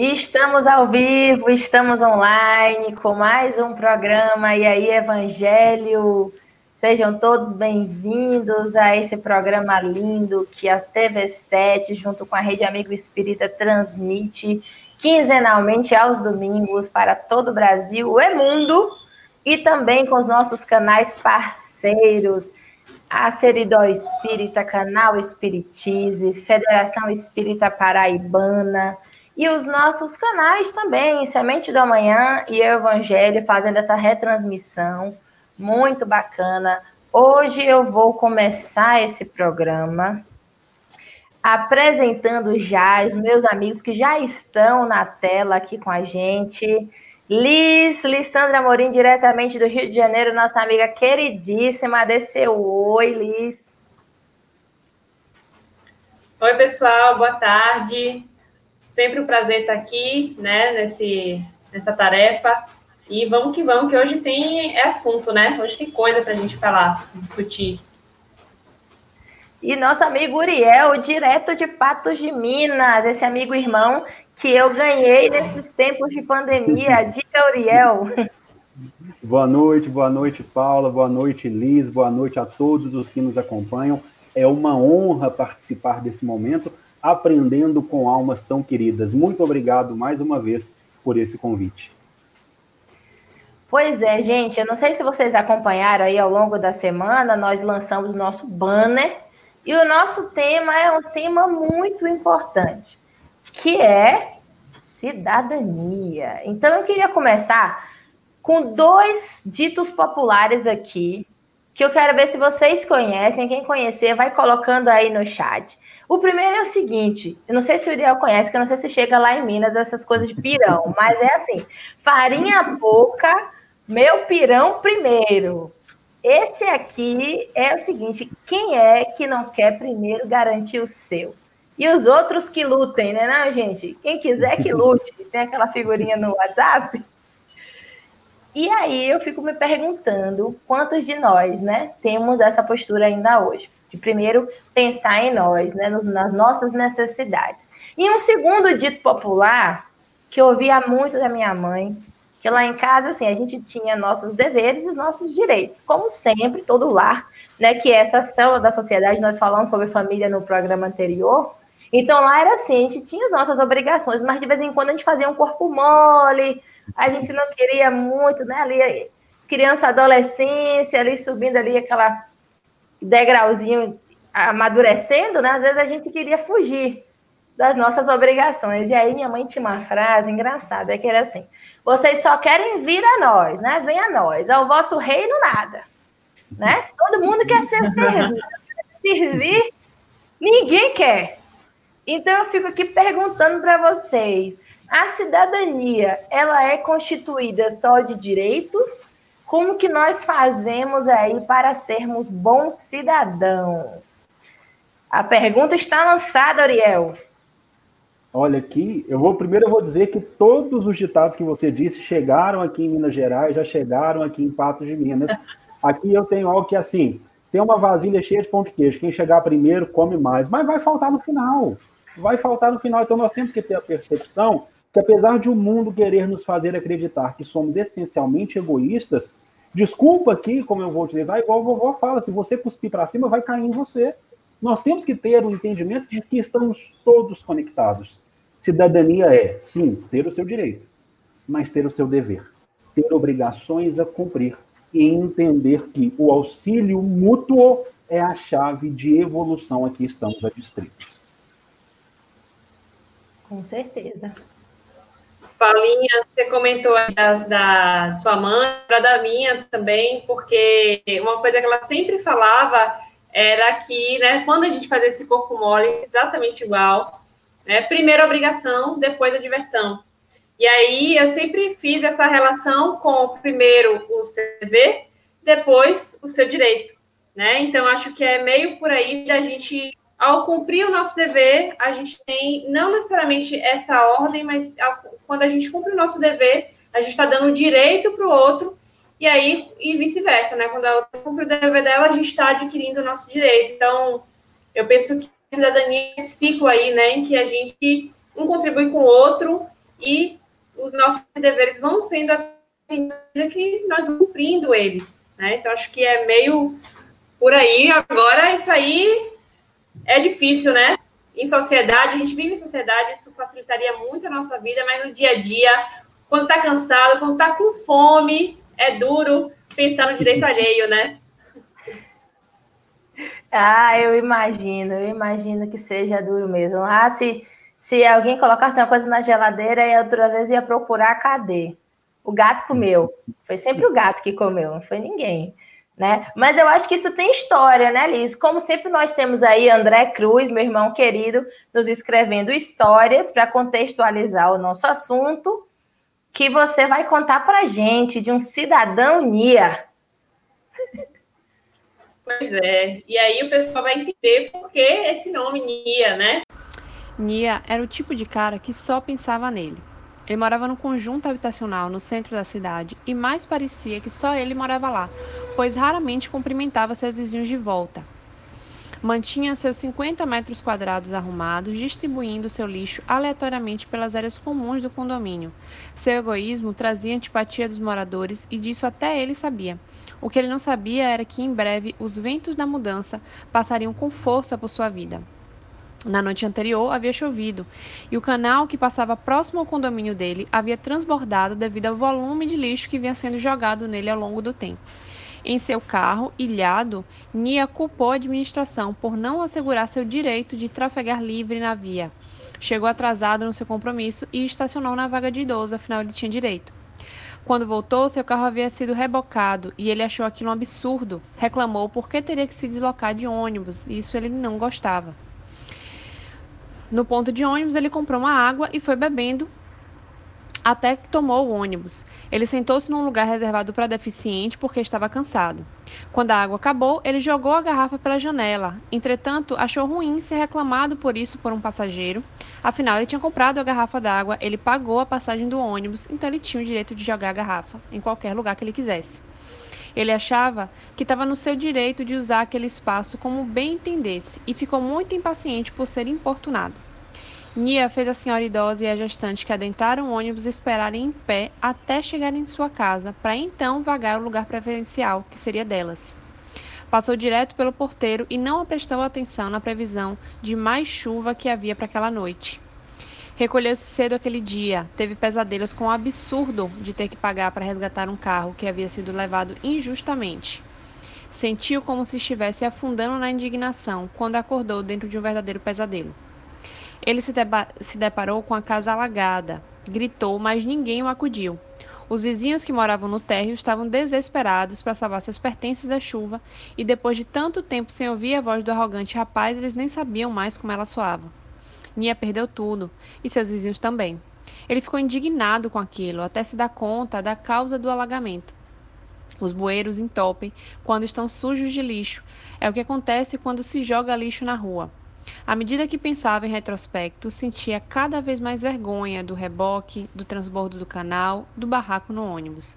Estamos ao vivo, estamos online com mais um programa E aí Evangelho. Sejam todos bem-vindos a esse programa lindo que a TV7, junto com a Rede Amigo Espírita, transmite quinzenalmente aos domingos para todo o Brasil e mundo, e também com os nossos canais parceiros, a Seridó Espírita, Canal Espiritize, Federação Espírita Paraibana, e os nossos canais também, Semente do Amanhã e Evangelho, fazendo essa retransmissão muito bacana. Hoje eu vou começar esse programa apresentando já os meus amigos que já estão na tela aqui com a gente. Liz, Lissandra Morim, diretamente do Rio de Janeiro, nossa amiga queridíssima. Desceu oi, Liz. Oi, pessoal, boa tarde. Sempre um prazer estar aqui, né, nesse, nessa tarefa. E vamos que vamos, que hoje tem é assunto, né? Hoje tem coisa para a gente falar, discutir. E nosso amigo Uriel, direto de Patos de Minas, esse amigo irmão que eu ganhei nesses tempos de pandemia. Diga, Uriel. Boa noite, boa noite, Paula, boa noite, Liz, boa noite a todos os que nos acompanham. É uma honra participar desse momento aprendendo com almas tão queridas. Muito obrigado mais uma vez por esse convite. Pois é, gente, eu não sei se vocês acompanharam aí ao longo da semana, nós lançamos o nosso banner e o nosso tema é um tema muito importante, que é cidadania. Então eu queria começar com dois ditos populares aqui, que eu quero ver se vocês conhecem, quem conhecer vai colocando aí no chat. O primeiro é o seguinte: eu não sei se o Uriel conhece, que eu não sei se chega lá em Minas essas coisas de pirão, mas é assim: farinha pouca, meu pirão primeiro. Esse aqui é o seguinte: quem é que não quer primeiro garantir o seu? E os outros que lutem, né, não, gente? Quem quiser que lute, tem aquela figurinha no WhatsApp. E aí eu fico me perguntando quantos de nós, né, temos essa postura ainda hoje de primeiro pensar em nós, né, nas nossas necessidades. E um segundo dito popular que eu ouvia muito da minha mãe, que lá em casa assim a gente tinha nossos deveres e os nossos direitos, como sempre todo lar, né, que é essa célula da sociedade nós falamos sobre família no programa anterior. Então lá era assim, a gente tinha as nossas obrigações, mas de vez em quando a gente fazia um corpo mole, a gente não queria muito, né, ali criança, adolescência, ali subindo ali aquela degrauzinho amadurecendo, né? Às vezes a gente queria fugir das nossas obrigações. E aí minha mãe tinha uma frase engraçada, que era assim: vocês só querem vir a nós, né? Vem a nós, ao vosso reino nada. Né? Todo mundo quer ser servido. Servir, ninguém quer. Então eu fico aqui perguntando para vocês: a cidadania ela é constituída só de direitos como que nós fazemos aí para sermos bons cidadãos? A pergunta está lançada, Ariel. Olha aqui, eu vou primeiro eu vou dizer que todos os ditados que você disse chegaram aqui em Minas Gerais, já chegaram aqui em Patos de Minas. Aqui eu tenho algo que assim, tem uma vasilha cheia de pão de queijo. Quem chegar primeiro come mais, mas vai faltar no final. Vai faltar no final. Então nós temos que ter a percepção que apesar de o mundo querer nos fazer acreditar que somos essencialmente egoístas, desculpa aqui, como eu vou utilizar, igual a vovó fala, se você cuspir para cima, vai cair em você. Nós temos que ter o um entendimento de que estamos todos conectados. Cidadania é, sim, ter o seu direito, mas ter o seu dever, ter obrigações a cumprir e entender que o auxílio mútuo é a chave de evolução a que estamos adstritos. Com certeza. Paulinha, você comentou da, da sua mãe, da minha também, porque uma coisa que ela sempre falava era que, né, quando a gente fazia esse corpo mole, exatamente igual, né, primeiro a obrigação, depois a diversão. E aí eu sempre fiz essa relação com primeiro o CV, depois o seu direito, né? Então acho que é meio por aí da gente ao cumprir o nosso dever, a gente tem não necessariamente essa ordem, mas quando a gente cumpre o nosso dever, a gente está dando direito para o outro, e aí, e vice-versa, né? Quando a outra cumpre o dever dela, a gente está adquirindo o nosso direito. Então, eu penso que a cidadania é esse ciclo aí, né, em que a gente um contribui com o outro, e os nossos deveres vão sendo atendidos que nós cumprindo eles, né? Então acho que é meio por aí. Agora isso aí é difícil, né? Em sociedade, a gente vive em sociedade, isso facilitaria muito a nossa vida, mas no dia a dia, quando tá cansado, quando tá com fome, é duro pensar no direito alheio, né? Ah, eu imagino, eu imagino que seja duro mesmo. Ah, se, se alguém colocasse uma coisa na geladeira e outra vez ia procurar, cadê? O gato comeu. Foi sempre o gato que comeu, não foi ninguém. Né? Mas eu acho que isso tem história, né, Liz? Como sempre nós temos aí André Cruz, meu irmão querido, nos escrevendo histórias para contextualizar o nosso assunto, que você vai contar para gente de um cidadão Nia. Pois é. E aí o pessoal vai entender por que esse nome Nia, né? Nia era o tipo de cara que só pensava nele. Ele morava num conjunto habitacional no centro da cidade e mais parecia que só ele morava lá, pois raramente cumprimentava seus vizinhos de volta. Mantinha seus 50 metros quadrados arrumados, distribuindo seu lixo aleatoriamente pelas áreas comuns do condomínio. Seu egoísmo trazia antipatia dos moradores e disso até ele sabia. O que ele não sabia era que em breve os ventos da mudança passariam com força por sua vida. Na noite anterior havia chovido e o canal que passava próximo ao condomínio dele havia transbordado devido ao volume de lixo que vinha sendo jogado nele ao longo do tempo. Em seu carro, ilhado, Nia culpou a administração por não assegurar seu direito de trafegar livre na via. Chegou atrasado no seu compromisso e estacionou na vaga de idoso, afinal ele tinha direito. Quando voltou, seu carro havia sido rebocado e ele achou aquilo um absurdo. Reclamou porque teria que se deslocar de ônibus, e isso ele não gostava. No ponto de ônibus, ele comprou uma água e foi bebendo até que tomou o ônibus. Ele sentou-se num lugar reservado para deficiente porque estava cansado. Quando a água acabou, ele jogou a garrafa pela janela. Entretanto, achou ruim ser reclamado por isso por um passageiro. Afinal, ele tinha comprado a garrafa d'água, ele pagou a passagem do ônibus, então ele tinha o direito de jogar a garrafa em qualquer lugar que ele quisesse. Ele achava que estava no seu direito de usar aquele espaço como bem entendesse e ficou muito impaciente por ser importunado. Nia fez a senhora idosa e a gestante que adentraram o ônibus esperarem em pé até chegarem em sua casa, para então vagar o lugar preferencial, que seria delas. Passou direto pelo porteiro e não prestou atenção na previsão de mais chuva que havia para aquela noite. Recolheu-se cedo aquele dia, teve pesadelos com o absurdo de ter que pagar para resgatar um carro que havia sido levado injustamente. Sentiu como se estivesse afundando na indignação quando acordou dentro de um verdadeiro pesadelo. Ele se, se deparou com a casa alagada. Gritou, mas ninguém o acudiu. Os vizinhos que moravam no térreo estavam desesperados para salvar seus pertences da chuva, e depois de tanto tempo sem ouvir a voz do arrogante rapaz, eles nem sabiam mais como ela soava. Nia perdeu tudo, e seus vizinhos também. Ele ficou indignado com aquilo, até se dar conta da causa do alagamento. Os bueiros entopem quando estão sujos de lixo. É o que acontece quando se joga lixo na rua. À medida que pensava em retrospecto, sentia cada vez mais vergonha do reboque, do transbordo do canal, do barraco no ônibus.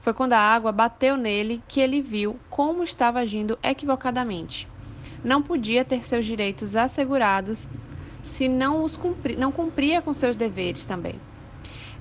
Foi quando a água bateu nele que ele viu como estava agindo equivocadamente. Não podia ter seus direitos assegurados se não, os cumpri, não cumpria com seus deveres também.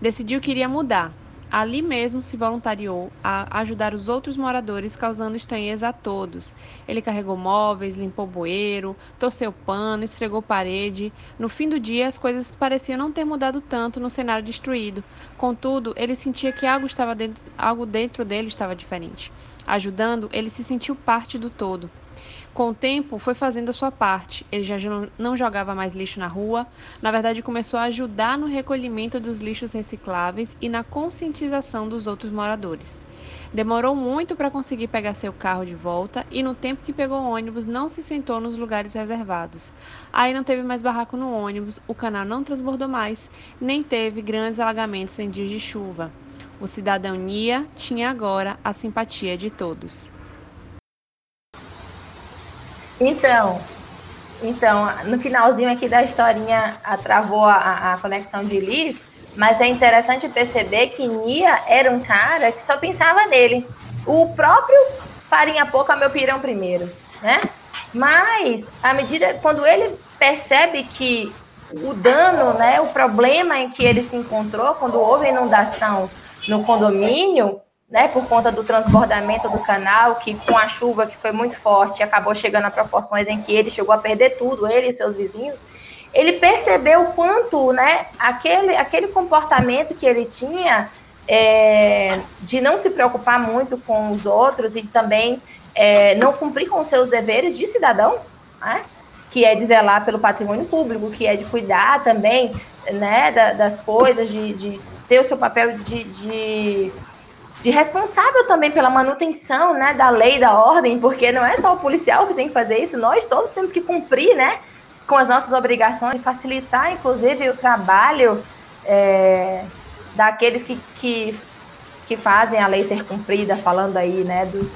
Decidiu que iria mudar, Ali mesmo se voluntariou a ajudar os outros moradores, causando estranheza a todos. Ele carregou móveis, limpou bueiro, torceu pano, esfregou parede. No fim do dia, as coisas pareciam não ter mudado tanto no cenário destruído. Contudo, ele sentia que algo, estava dentro, algo dentro dele estava diferente. Ajudando, ele se sentiu parte do todo. Com o tempo, foi fazendo a sua parte. Ele já não jogava mais lixo na rua, na verdade, começou a ajudar no recolhimento dos lixos recicláveis e na conscientização dos outros moradores. Demorou muito para conseguir pegar seu carro de volta e, no tempo que pegou o ônibus, não se sentou nos lugares reservados. Aí não teve mais barraco no ônibus, o canal não transbordou mais, nem teve grandes alagamentos em dias de chuva. O cidadania tinha agora a simpatia de todos. Então, então, no finalzinho aqui da historinha, travou a, a conexão de Liz, mas é interessante perceber que Nia era um cara que só pensava nele. O próprio farinha pouca, meu pirão primeiro, né? Mas, à medida, quando ele percebe que o dano, né, o problema em que ele se encontrou quando houve inundação no condomínio, né, por conta do transbordamento do canal, que com a chuva que foi muito forte, acabou chegando a proporções em que ele chegou a perder tudo, ele e seus vizinhos, ele percebeu o quanto, né, aquele, aquele comportamento que ele tinha é, de não se preocupar muito com os outros e também é, não cumprir com os seus deveres de cidadão, né, que é de zelar pelo patrimônio público, que é de cuidar também, né, da, das coisas, de, de, ter o seu papel de, de de responsável também pela manutenção né, da lei da ordem, porque não é só o policial que tem que fazer isso, nós todos temos que cumprir né, com as nossas obrigações, facilitar, inclusive, o trabalho é, daqueles que, que, que, fazem a lei ser cumprida, falando aí né, dos,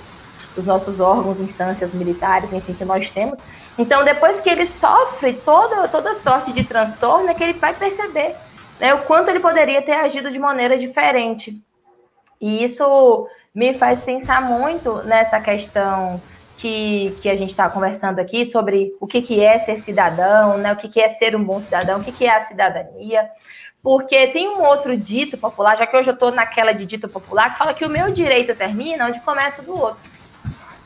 dos nossos órgãos, instâncias militares, enfim, que nós temos. Então, depois que ele sofre toda, toda sorte de transtorno, é que ele vai perceber né, o quanto ele poderia ter agido de maneira diferente. E isso me faz pensar muito nessa questão que, que a gente está conversando aqui sobre o que, que é ser cidadão, né? o que, que é ser um bom cidadão, o que, que é a cidadania. Porque tem um outro dito popular, já que hoje eu estou naquela de dito popular, que fala que o meu direito termina onde começa o do outro.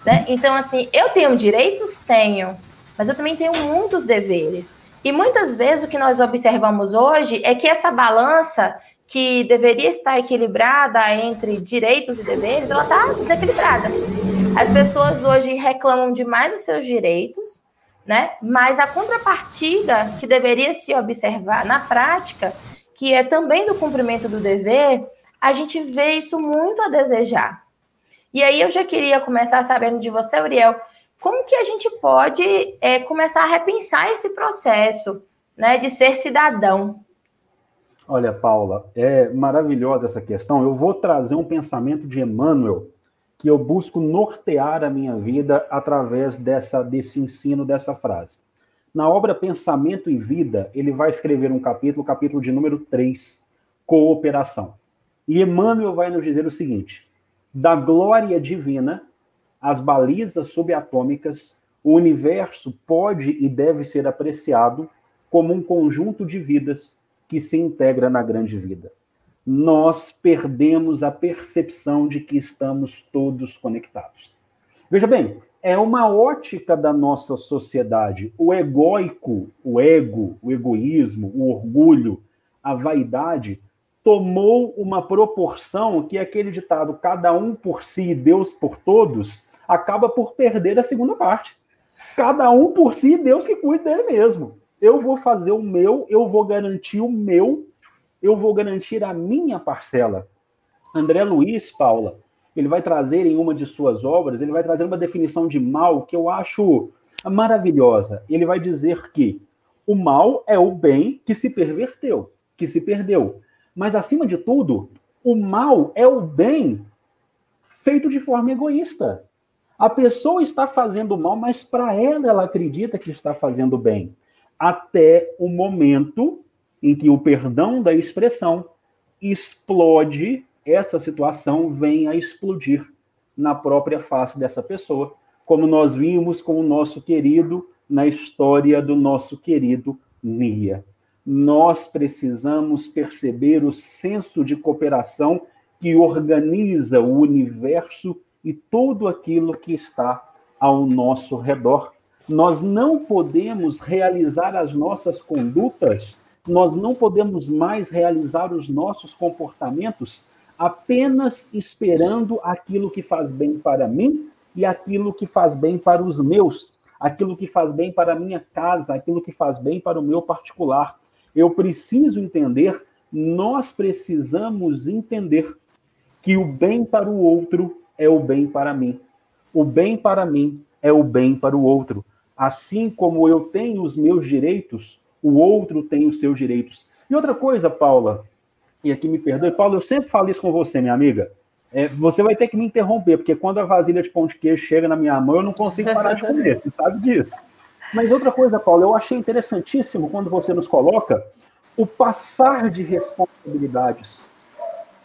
Né? Então, assim, eu tenho direitos? Tenho, mas eu também tenho muitos deveres. E muitas vezes o que nós observamos hoje é que essa balança que deveria estar equilibrada entre direitos e deveres, ela está desequilibrada. As pessoas hoje reclamam demais dos seus direitos, né? Mas a contrapartida que deveria se observar na prática, que é também do cumprimento do dever, a gente vê isso muito a desejar. E aí eu já queria começar sabendo de você, Uriel, como que a gente pode é, começar a repensar esse processo, né, de ser cidadão? Olha, Paula, é maravilhosa essa questão. Eu vou trazer um pensamento de Emmanuel que eu busco nortear a minha vida através dessa, desse ensino dessa frase. Na obra Pensamento e Vida, ele vai escrever um capítulo, capítulo de número 3, Cooperação. E Emmanuel vai nos dizer o seguinte: da glória divina, as balizas subatômicas, o universo pode e deve ser apreciado como um conjunto de vidas que se integra na grande vida. Nós perdemos a percepção de que estamos todos conectados. Veja bem, é uma ótica da nossa sociedade. O egóico, o ego, o egoísmo, o orgulho, a vaidade tomou uma proporção que aquele ditado cada um por si e Deus por todos acaba por perder a segunda parte. Cada um por si e Deus que cuida dele mesmo eu vou fazer o meu, eu vou garantir o meu, eu vou garantir a minha parcela. André Luiz, Paula, ele vai trazer em uma de suas obras, ele vai trazer uma definição de mal que eu acho maravilhosa. Ele vai dizer que o mal é o bem que se perverteu, que se perdeu. Mas, acima de tudo, o mal é o bem feito de forma egoísta. A pessoa está fazendo mal, mas para ela, ela acredita que está fazendo bem até o momento em que o perdão da expressão explode, essa situação vem a explodir na própria face dessa pessoa, como nós vimos com o nosso querido na história do nosso querido Nia. Nós precisamos perceber o senso de cooperação que organiza o universo e tudo aquilo que está ao nosso redor nós não podemos realizar as nossas condutas, nós não podemos mais realizar os nossos comportamentos apenas esperando aquilo que faz bem para mim e aquilo que faz bem para os meus, aquilo que faz bem para a minha casa, aquilo que faz bem para o meu particular. Eu preciso entender, nós precisamos entender que o bem para o outro é o bem para mim. O bem para mim é o bem para o outro. Assim como eu tenho os meus direitos, o outro tem os seus direitos. E outra coisa, Paula, e aqui me perdoe, Paula, eu sempre falo isso com você, minha amiga. É, você vai ter que me interromper, porque quando a vasilha de pão de queijo chega na minha mão, eu não consigo parar de comer, você sabe disso. Mas outra coisa, Paula, eu achei interessantíssimo quando você nos coloca o passar de responsabilidades.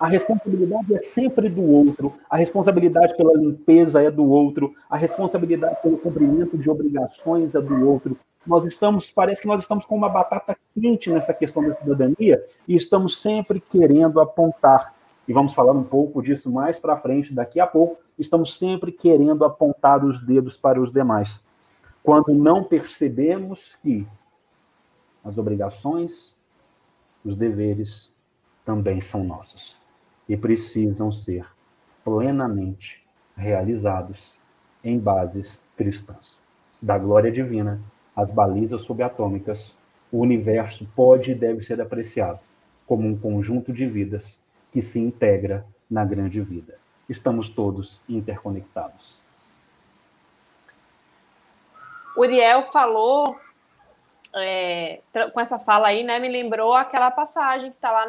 A responsabilidade é sempre do outro, a responsabilidade pela limpeza é do outro, a responsabilidade pelo cumprimento de obrigações é do outro. Nós estamos, parece que nós estamos com uma batata quente nessa questão da cidadania e estamos sempre querendo apontar. E vamos falar um pouco disso mais para frente, daqui a pouco. Estamos sempre querendo apontar os dedos para os demais. Quando não percebemos que as obrigações, os deveres também são nossos e precisam ser plenamente realizados em bases cristãs. Da glória divina às balizas subatômicas, o universo pode e deve ser apreciado como um conjunto de vidas que se integra na grande vida. Estamos todos interconectados. Uriel falou é, com essa fala aí, né? Me lembrou aquela passagem que está lá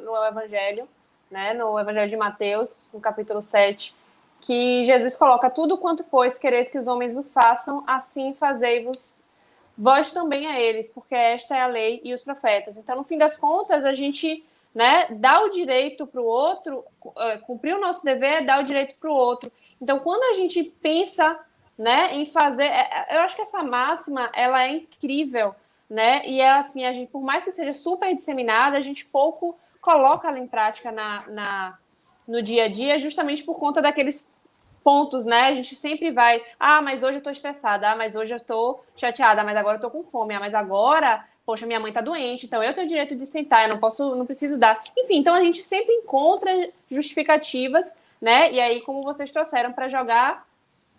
no, no Evangelho, né? No Evangelho de Mateus, no capítulo 7, que Jesus coloca tudo quanto, pois, quereis que os homens vos façam, assim fazei-vos vós também a eles, porque esta é a lei e os profetas. Então, no fim das contas, a gente né, dá o direito para o outro, é, cumprir o nosso dever é dar o direito para o outro. Então, quando a gente pensa né, em fazer, é, eu acho que essa máxima ela é incrível, né? E ela, assim, a gente, por mais que seja super disseminada, a gente pouco coloca ela em prática na, na, no dia a dia, justamente por conta daqueles pontos, né? A gente sempre vai, ah, mas hoje eu tô estressada, ah, mas hoje eu tô chateada, mas agora eu tô com fome, ah, mas agora, poxa, minha mãe tá doente, então eu tenho direito de sentar, eu não posso, não preciso dar. Enfim, então a gente sempre encontra justificativas, né? E aí, como vocês trouxeram para jogar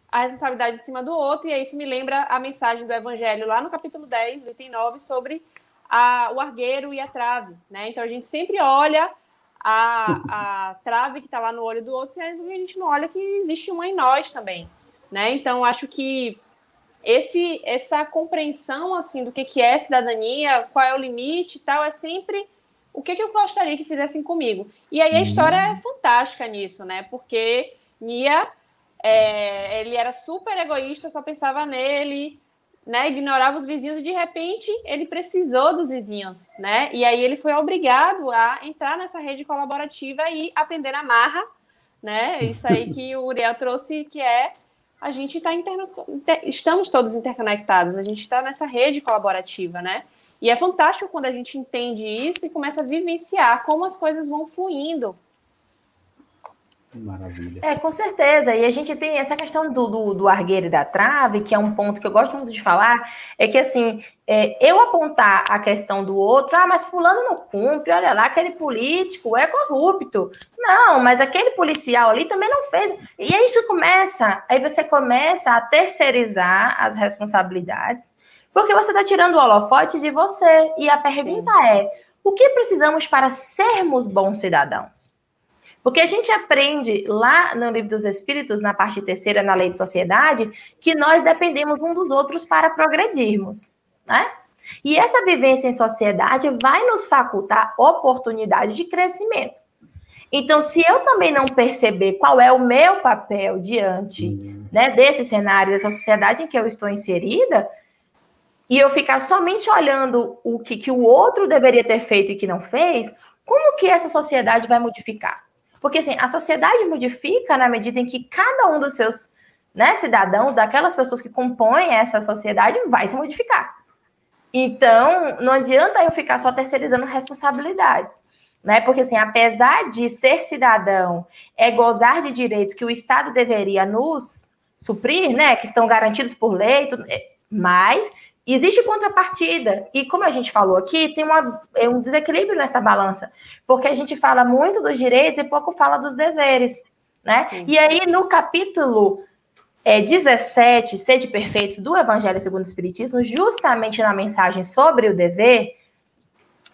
a responsabilidade em cima do outro, e aí isso me lembra a mensagem do Evangelho lá no capítulo 10, item 9, sobre a, o argueiro e a trave, né? Então a gente sempre olha a, a trave que está lá no olho do outro, e a gente não olha que existe uma em nós também, né? Então acho que esse essa compreensão assim do que, que é cidadania, qual é o limite e tal, é sempre o que, que eu gostaria que fizessem comigo. E aí a história é fantástica nisso, né? Porque Nia é, ele era super egoísta, só pensava nele, né? Ignorava os vizinhos e de repente ele precisou dos vizinhos, né? E aí ele foi obrigado a entrar nessa rede colaborativa e aprender a marra, né? Isso aí que o Uriel trouxe, que é a gente está interno... estamos todos interconectados, a gente está nessa rede colaborativa, né? E é fantástico quando a gente entende isso e começa a vivenciar como as coisas vão fluindo, Maravilha. É, com certeza. E a gente tem essa questão do, do, do, argueiro e da trave, que é um ponto que eu gosto muito de falar, é que assim, é, eu apontar a questão do outro, ah, mas fulano não cumpre, olha lá, aquele político é corrupto. Não, mas aquele policial ali também não fez. E aí isso começa, aí você começa a terceirizar as responsabilidades, porque você está tirando o holofote de você. E a pergunta Sim. é: o que precisamos para sermos bons cidadãos? Porque a gente aprende lá no Livro dos Espíritos, na parte terceira, na Lei de Sociedade, que nós dependemos um dos outros para progredirmos, né? E essa vivência em sociedade vai nos facultar oportunidade de crescimento. Então, se eu também não perceber qual é o meu papel diante né, desse cenário, dessa sociedade em que eu estou inserida, e eu ficar somente olhando o que, que o outro deveria ter feito e que não fez, como que essa sociedade vai modificar? Porque assim, a sociedade modifica na medida em que cada um dos seus né, cidadãos, daquelas pessoas que compõem essa sociedade, vai se modificar. Então, não adianta eu ficar só terceirizando responsabilidades. Né? Porque, assim, apesar de ser cidadão é gozar de direitos que o Estado deveria nos suprir, né, que estão garantidos por lei, tudo, é, Existe contrapartida, e como a gente falou aqui, tem uma, é um desequilíbrio nessa balança, porque a gente fala muito dos direitos e pouco fala dos deveres, né? Sim. E aí, no capítulo é, 17, Sede Perfeitos, do Evangelho segundo o Espiritismo, justamente na mensagem sobre o dever,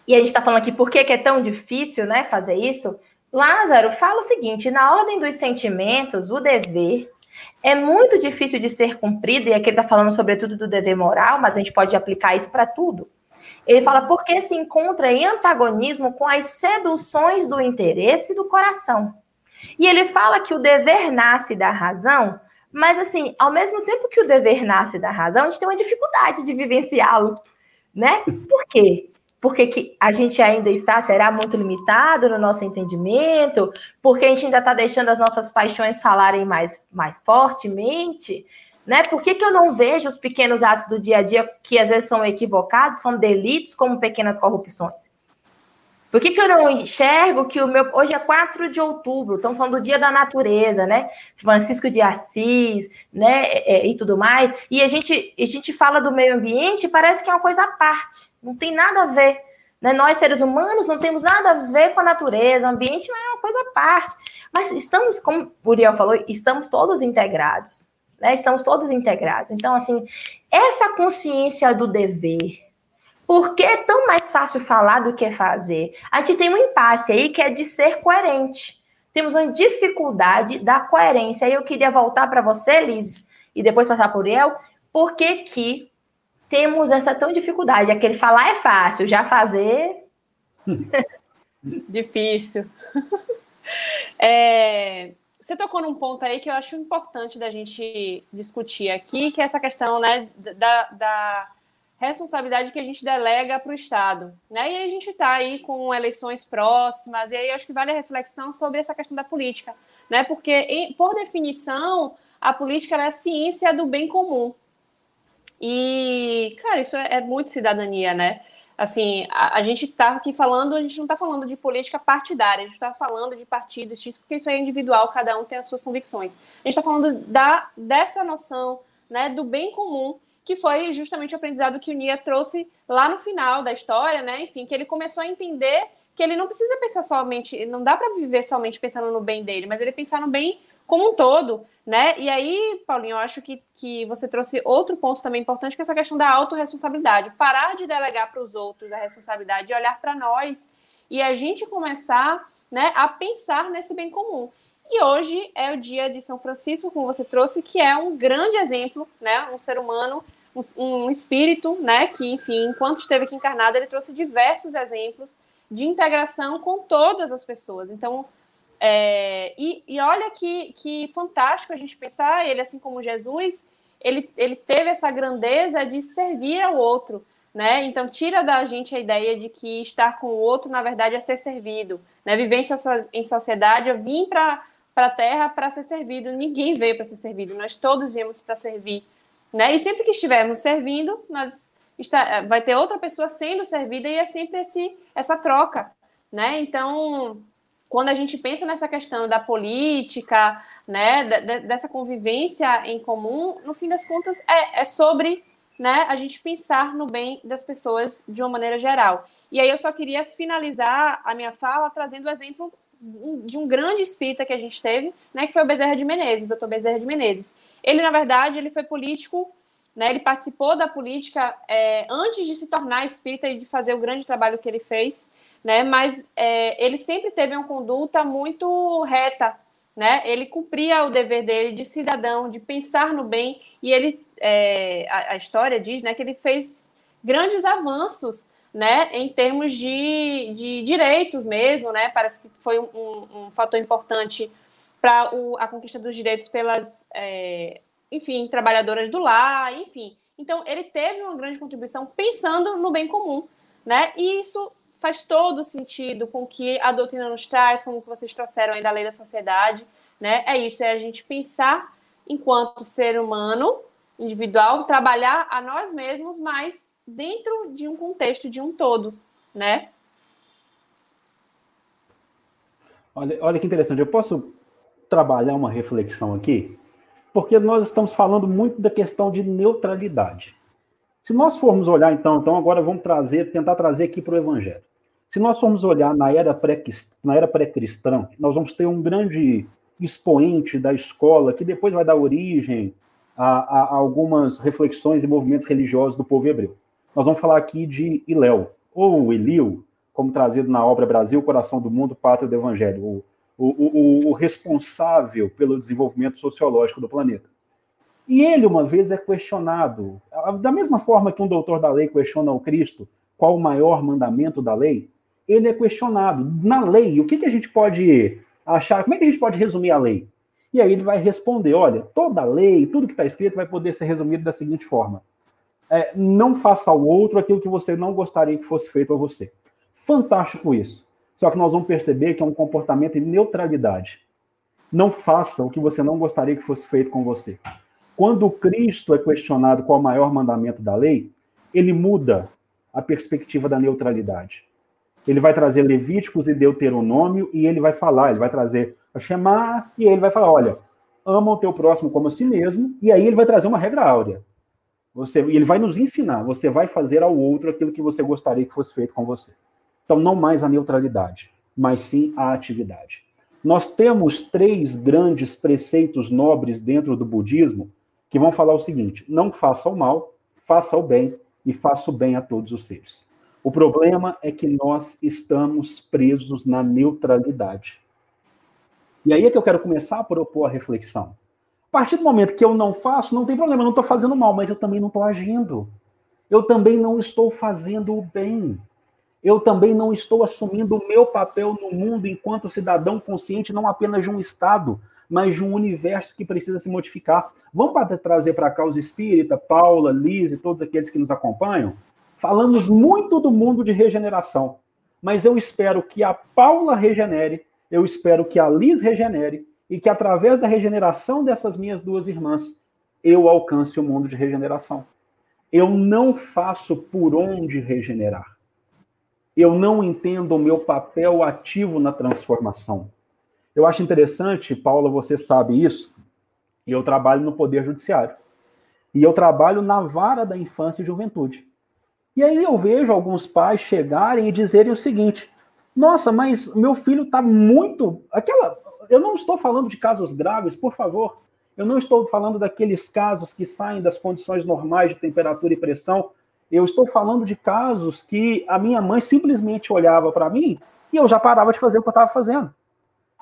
e a gente está falando aqui por que, que é tão difícil né, fazer isso, Lázaro fala o seguinte: na ordem dos sentimentos, o dever é muito difícil de ser cumprido, e aqui ele está falando sobretudo do dever moral, mas a gente pode aplicar isso para tudo. Ele fala porque se encontra em antagonismo com as seduções do interesse do coração. E ele fala que o dever nasce da razão, mas assim, ao mesmo tempo que o dever nasce da razão, a gente tem uma dificuldade de vivenciá-lo, né? Por quê? Porque que a gente ainda está, será muito limitado no nosso entendimento, porque a gente ainda está deixando as nossas paixões falarem mais, mais fortemente, né? Por que, que eu não vejo os pequenos atos do dia a dia que às vezes são equivocados, são delitos como pequenas corrupções? Por que, que eu não enxergo que o meu. Hoje é 4 de outubro, estamos falando do Dia da Natureza, né? Francisco de Assis, né? É, é, e tudo mais. E a gente, a gente fala do meio ambiente parece que é uma coisa à parte, não tem nada a ver. Né? Nós, seres humanos, não temos nada a ver com a natureza, o ambiente não é uma coisa à parte. Mas estamos, como o Uriel falou, estamos todos integrados. Né? Estamos todos integrados. Então, assim, essa consciência do dever, por que é tão mais fácil falar do que fazer? A gente tem um impasse aí que é de ser coerente. Temos uma dificuldade da coerência. Aí eu queria voltar para você, Liz, e depois passar por El. Por que, que temos essa tão dificuldade? Aquele falar é fácil, já fazer. Difícil. É, você tocou num ponto aí que eu acho importante da gente discutir aqui, que é essa questão né, da, da responsabilidade que a gente delega para o Estado. Né? E a gente está aí com eleições próximas, e aí acho que vale a reflexão sobre essa questão da política, né? porque, por definição, a política é a ciência do bem comum. E, cara, isso é, é muito cidadania, né? Assim, a, a gente está aqui falando, a gente não está falando de política partidária, a gente está falando de partidos porque isso é individual, cada um tem as suas convicções. A gente está falando da, dessa noção né, do bem comum que foi justamente o aprendizado que o Nia trouxe lá no final da história, né? Enfim, que ele começou a entender que ele não precisa pensar somente, não dá para viver somente pensando no bem dele, mas ele pensar no bem como um todo, né? E aí, Paulinho, eu acho que, que você trouxe outro ponto também importante, que é essa questão da autorresponsabilidade. Parar de delegar para os outros a responsabilidade e olhar para nós e a gente começar né, a pensar nesse bem comum. E hoje é o dia de São Francisco, como você trouxe, que é um grande exemplo, né? Um ser humano, um, espírito, né? Que, enfim, enquanto esteve aqui encarnado, ele trouxe diversos exemplos de integração com todas as pessoas. Então, é, e, e, olha que, que fantástico a gente pensar, ele, assim como Jesus, ele, ele teve essa grandeza de servir ao outro, né? Então, tira da gente a ideia de que estar com o outro, na verdade, é ser servido, né? Viver em sociedade, eu vim para a terra para ser servido. Ninguém veio para ser servido, nós todos viemos para servir. Né? E sempre que estivermos servindo, nós está, vai ter outra pessoa sendo servida e é sempre esse, essa troca. Né? Então, quando a gente pensa nessa questão da política, né, de, dessa convivência em comum, no fim das contas, é, é sobre né, a gente pensar no bem das pessoas de uma maneira geral. E aí eu só queria finalizar a minha fala trazendo o exemplo de um grande espírita que a gente teve, né, que foi o Bezerra de Menezes, o doutor Bezerra de Menezes. Ele, na verdade, ele foi político, né, ele participou da política é, antes de se tornar espírita e de fazer o grande trabalho que ele fez, né, mas é, ele sempre teve uma conduta muito reta, né, ele cumpria o dever dele de cidadão, de pensar no bem, e ele, é, a, a história diz, né, que ele fez grandes avanços né, em termos de, de direitos mesmo, né, parece que foi um, um, fator importante para a conquista dos direitos pelas, é, enfim, trabalhadoras do lar, enfim. Então, ele teve uma grande contribuição pensando no bem comum, né, e isso faz todo sentido com o que a doutrina nos traz, como que vocês trouxeram aí da lei da sociedade, né, é isso, é a gente pensar enquanto ser humano individual, trabalhar a nós mesmos, mas dentro de um contexto de um todo, né? Olha, olha que interessante. Eu posso trabalhar uma reflexão aqui, porque nós estamos falando muito da questão de neutralidade. Se nós formos olhar, então, então agora vamos trazer, tentar trazer aqui para o Evangelho. Se nós formos olhar na era pré-cristã, nós vamos ter um grande expoente da escola que depois vai dar origem a, a, a algumas reflexões e movimentos religiosos do povo hebreu. Nós vamos falar aqui de Iléu, ou Elio, como trazido na obra Brasil, Coração do Mundo, Pátria do Evangelho, o, o, o, o responsável pelo desenvolvimento sociológico do planeta. E ele, uma vez, é questionado, da mesma forma que um doutor da lei questiona o Cristo, qual o maior mandamento da lei, ele é questionado. Na lei, o que, que a gente pode achar, como é que a gente pode resumir a lei? E aí ele vai responder: olha, toda lei, tudo que está escrito vai poder ser resumido da seguinte forma: é, não faça ao outro aquilo que você não gostaria que fosse feito a você. Fantástico isso. Só que nós vamos perceber que é um comportamento de neutralidade. Não faça o que você não gostaria que fosse feito com você. Quando Cristo é questionado qual é o maior mandamento da lei, ele muda a perspectiva da neutralidade. Ele vai trazer Levíticos e Deuteronômio e ele vai falar, ele vai trazer a Shema e ele vai falar, olha, ama o teu próximo como a si mesmo, e aí ele vai trazer uma regra áurea. Você, ele vai nos ensinar, você vai fazer ao outro aquilo que você gostaria que fosse feito com você. Então, não mais a neutralidade, mas sim a atividade. Nós temos três grandes preceitos nobres dentro do budismo que vão falar o seguinte: não faça o mal, faça o bem e faça o bem a todos os seres. O problema é que nós estamos presos na neutralidade. E aí é que eu quero começar a propor a reflexão. A partir do momento que eu não faço, não tem problema, eu não estou fazendo mal, mas eu também não estou agindo. Eu também não estou fazendo o bem. Eu também não estou assumindo o meu papel no mundo enquanto cidadão consciente, não apenas de um Estado, mas de um universo que precisa se modificar. Vamos trazer para cá os espírita, Paula, Liz e todos aqueles que nos acompanham? Falamos muito do mundo de regeneração, mas eu espero que a Paula regenere, eu espero que a Liz regenere e que através da regeneração dessas minhas duas irmãs, eu alcance o mundo de regeneração. Eu não faço por onde regenerar. Eu não entendo o meu papel ativo na transformação. Eu acho interessante, Paula, você sabe isso, e eu trabalho no Poder Judiciário. E eu trabalho na vara da infância e juventude. E aí eu vejo alguns pais chegarem e dizerem o seguinte: nossa, mas meu filho está muito. Aquela. Eu não estou falando de casos graves, por favor. Eu não estou falando daqueles casos que saem das condições normais de temperatura e pressão. Eu estou falando de casos que a minha mãe simplesmente olhava para mim e eu já parava de fazer o que eu estava fazendo.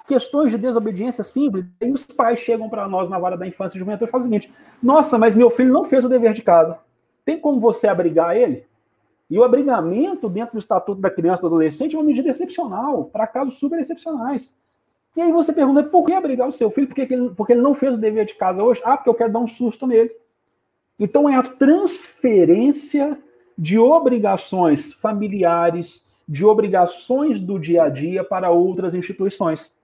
Questões de desobediência simples. E os pais chegam para nós na vara da infância e juventude e falam o seguinte: Nossa, mas meu filho não fez o dever de casa. Tem como você abrigar ele? E o abrigamento dentro do Estatuto da Criança e do Adolescente é uma medida excepcional, para casos super excepcionais. E aí você pergunta, por que abrigar o seu filho? Ele, porque ele não fez o dever de casa hoje? Ah, porque eu quero dar um susto nele. Então é a transferência de obrigações familiares, de obrigações do dia a dia para outras instituições.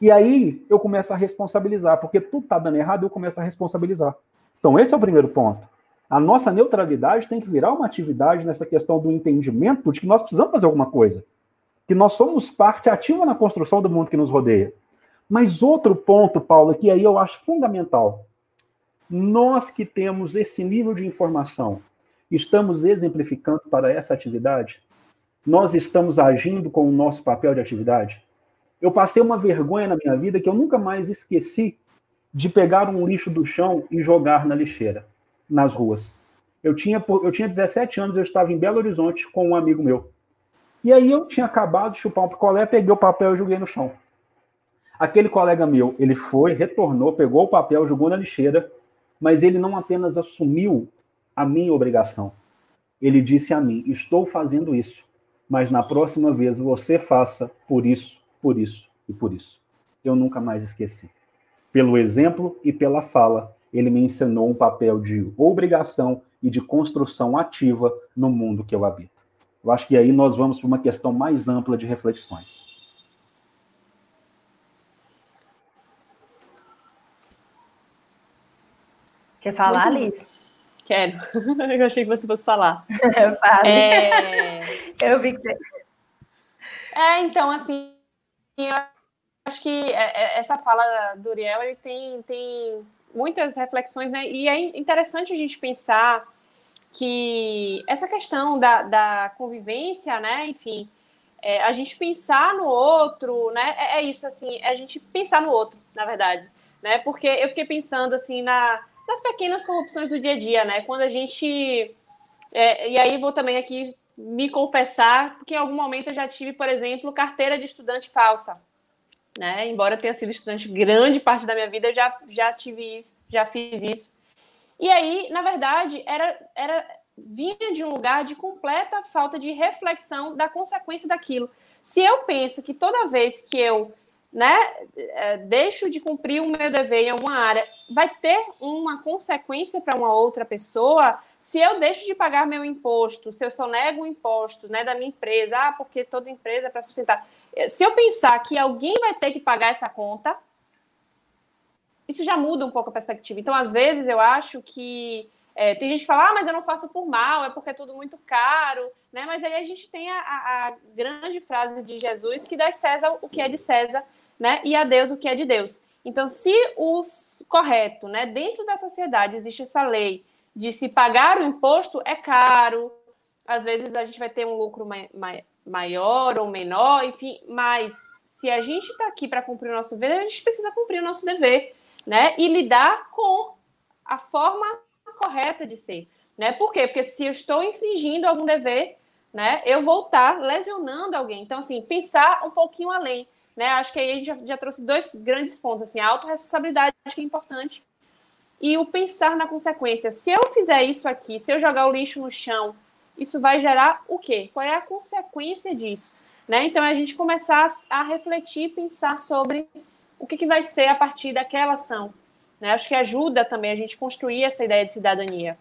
E aí eu começo a responsabilizar, porque tudo está dando errado, eu começo a responsabilizar. Então esse é o primeiro ponto. A nossa neutralidade tem que virar uma atividade nessa questão do entendimento de que nós precisamos fazer alguma coisa. Que nós somos parte ativa na construção do mundo que nos rodeia. Mas outro ponto, Paulo, que aí eu acho fundamental. Nós que temos esse nível de informação, estamos exemplificando para essa atividade? Nós estamos agindo com o nosso papel de atividade? Eu passei uma vergonha na minha vida que eu nunca mais esqueci de pegar um lixo do chão e jogar na lixeira nas ruas. Eu tinha, eu tinha 17 anos, eu estava em Belo Horizonte com um amigo meu. E aí eu tinha acabado de chupar um picolé, peguei o papel e joguei no chão. Aquele colega meu, ele foi, retornou, pegou o papel, jogou na lixeira, mas ele não apenas assumiu a minha obrigação. Ele disse a mim: Estou fazendo isso, mas na próxima vez você faça por isso, por isso e por isso. Eu nunca mais esqueci. Pelo exemplo e pela fala, ele me ensinou um papel de obrigação e de construção ativa no mundo que eu habito. Eu acho que aí nós vamos para uma questão mais ampla de reflexões. Quer falar, Alice? Quero. Eu achei que você fosse falar. é... Eu vi que você... É, então, assim, eu acho que é, é, essa fala do Uriel ele tem, tem muitas reflexões, né? E é interessante a gente pensar que essa questão da, da convivência, né? Enfim, é, a gente pensar no outro, né? É, é, isso, assim, é a gente pensar no outro, na verdade, né? Porque eu fiquei pensando, assim, na, nas pequenas corrupções do dia a dia, né? Quando a gente... É, e aí vou também aqui me confessar, porque em algum momento eu já tive, por exemplo, carteira de estudante falsa, né? Embora tenha sido estudante grande parte da minha vida, eu já, já tive isso, já fiz isso. E aí, na verdade, era, era vinha de um lugar de completa falta de reflexão da consequência daquilo. Se eu penso que toda vez que eu né, é, deixo de cumprir o meu dever em alguma área, vai ter uma consequência para uma outra pessoa se eu deixo de pagar meu imposto, se eu só nego o imposto né, da minha empresa, ah, porque toda empresa é para sustentar. Se eu pensar que alguém vai ter que pagar essa conta, isso já muda um pouco a perspectiva. Então, às vezes, eu acho que é, tem gente que fala, ah, mas eu não faço por mal, é porque é tudo muito caro, né? Mas aí a gente tem a, a grande frase de Jesus que dá César o que é de César, né? E a Deus o que é de Deus. Então, se o correto, né, dentro da sociedade existe essa lei de se pagar o imposto é caro, às vezes a gente vai ter um lucro maior ou menor, enfim, mas se a gente está aqui para cumprir o nosso dever, a gente precisa cumprir o nosso dever, né? E lidar com a forma correta de ser, né? Por quê? Porque se eu estou infringindo algum dever, né, eu vou estar lesionando alguém. Então, assim, pensar um pouquinho além, né? Acho que aí a gente já, já trouxe dois grandes pontos, assim, a autorresponsabilidade, que é importante, e o pensar na consequência. Se eu fizer isso aqui, se eu jogar o lixo no chão, isso vai gerar o quê? Qual é a consequência disso? Né? Então, a gente começar a refletir, pensar sobre o que, que vai ser a partir daquela ação. Né? Acho que ajuda também a gente construir essa ideia de cidadania.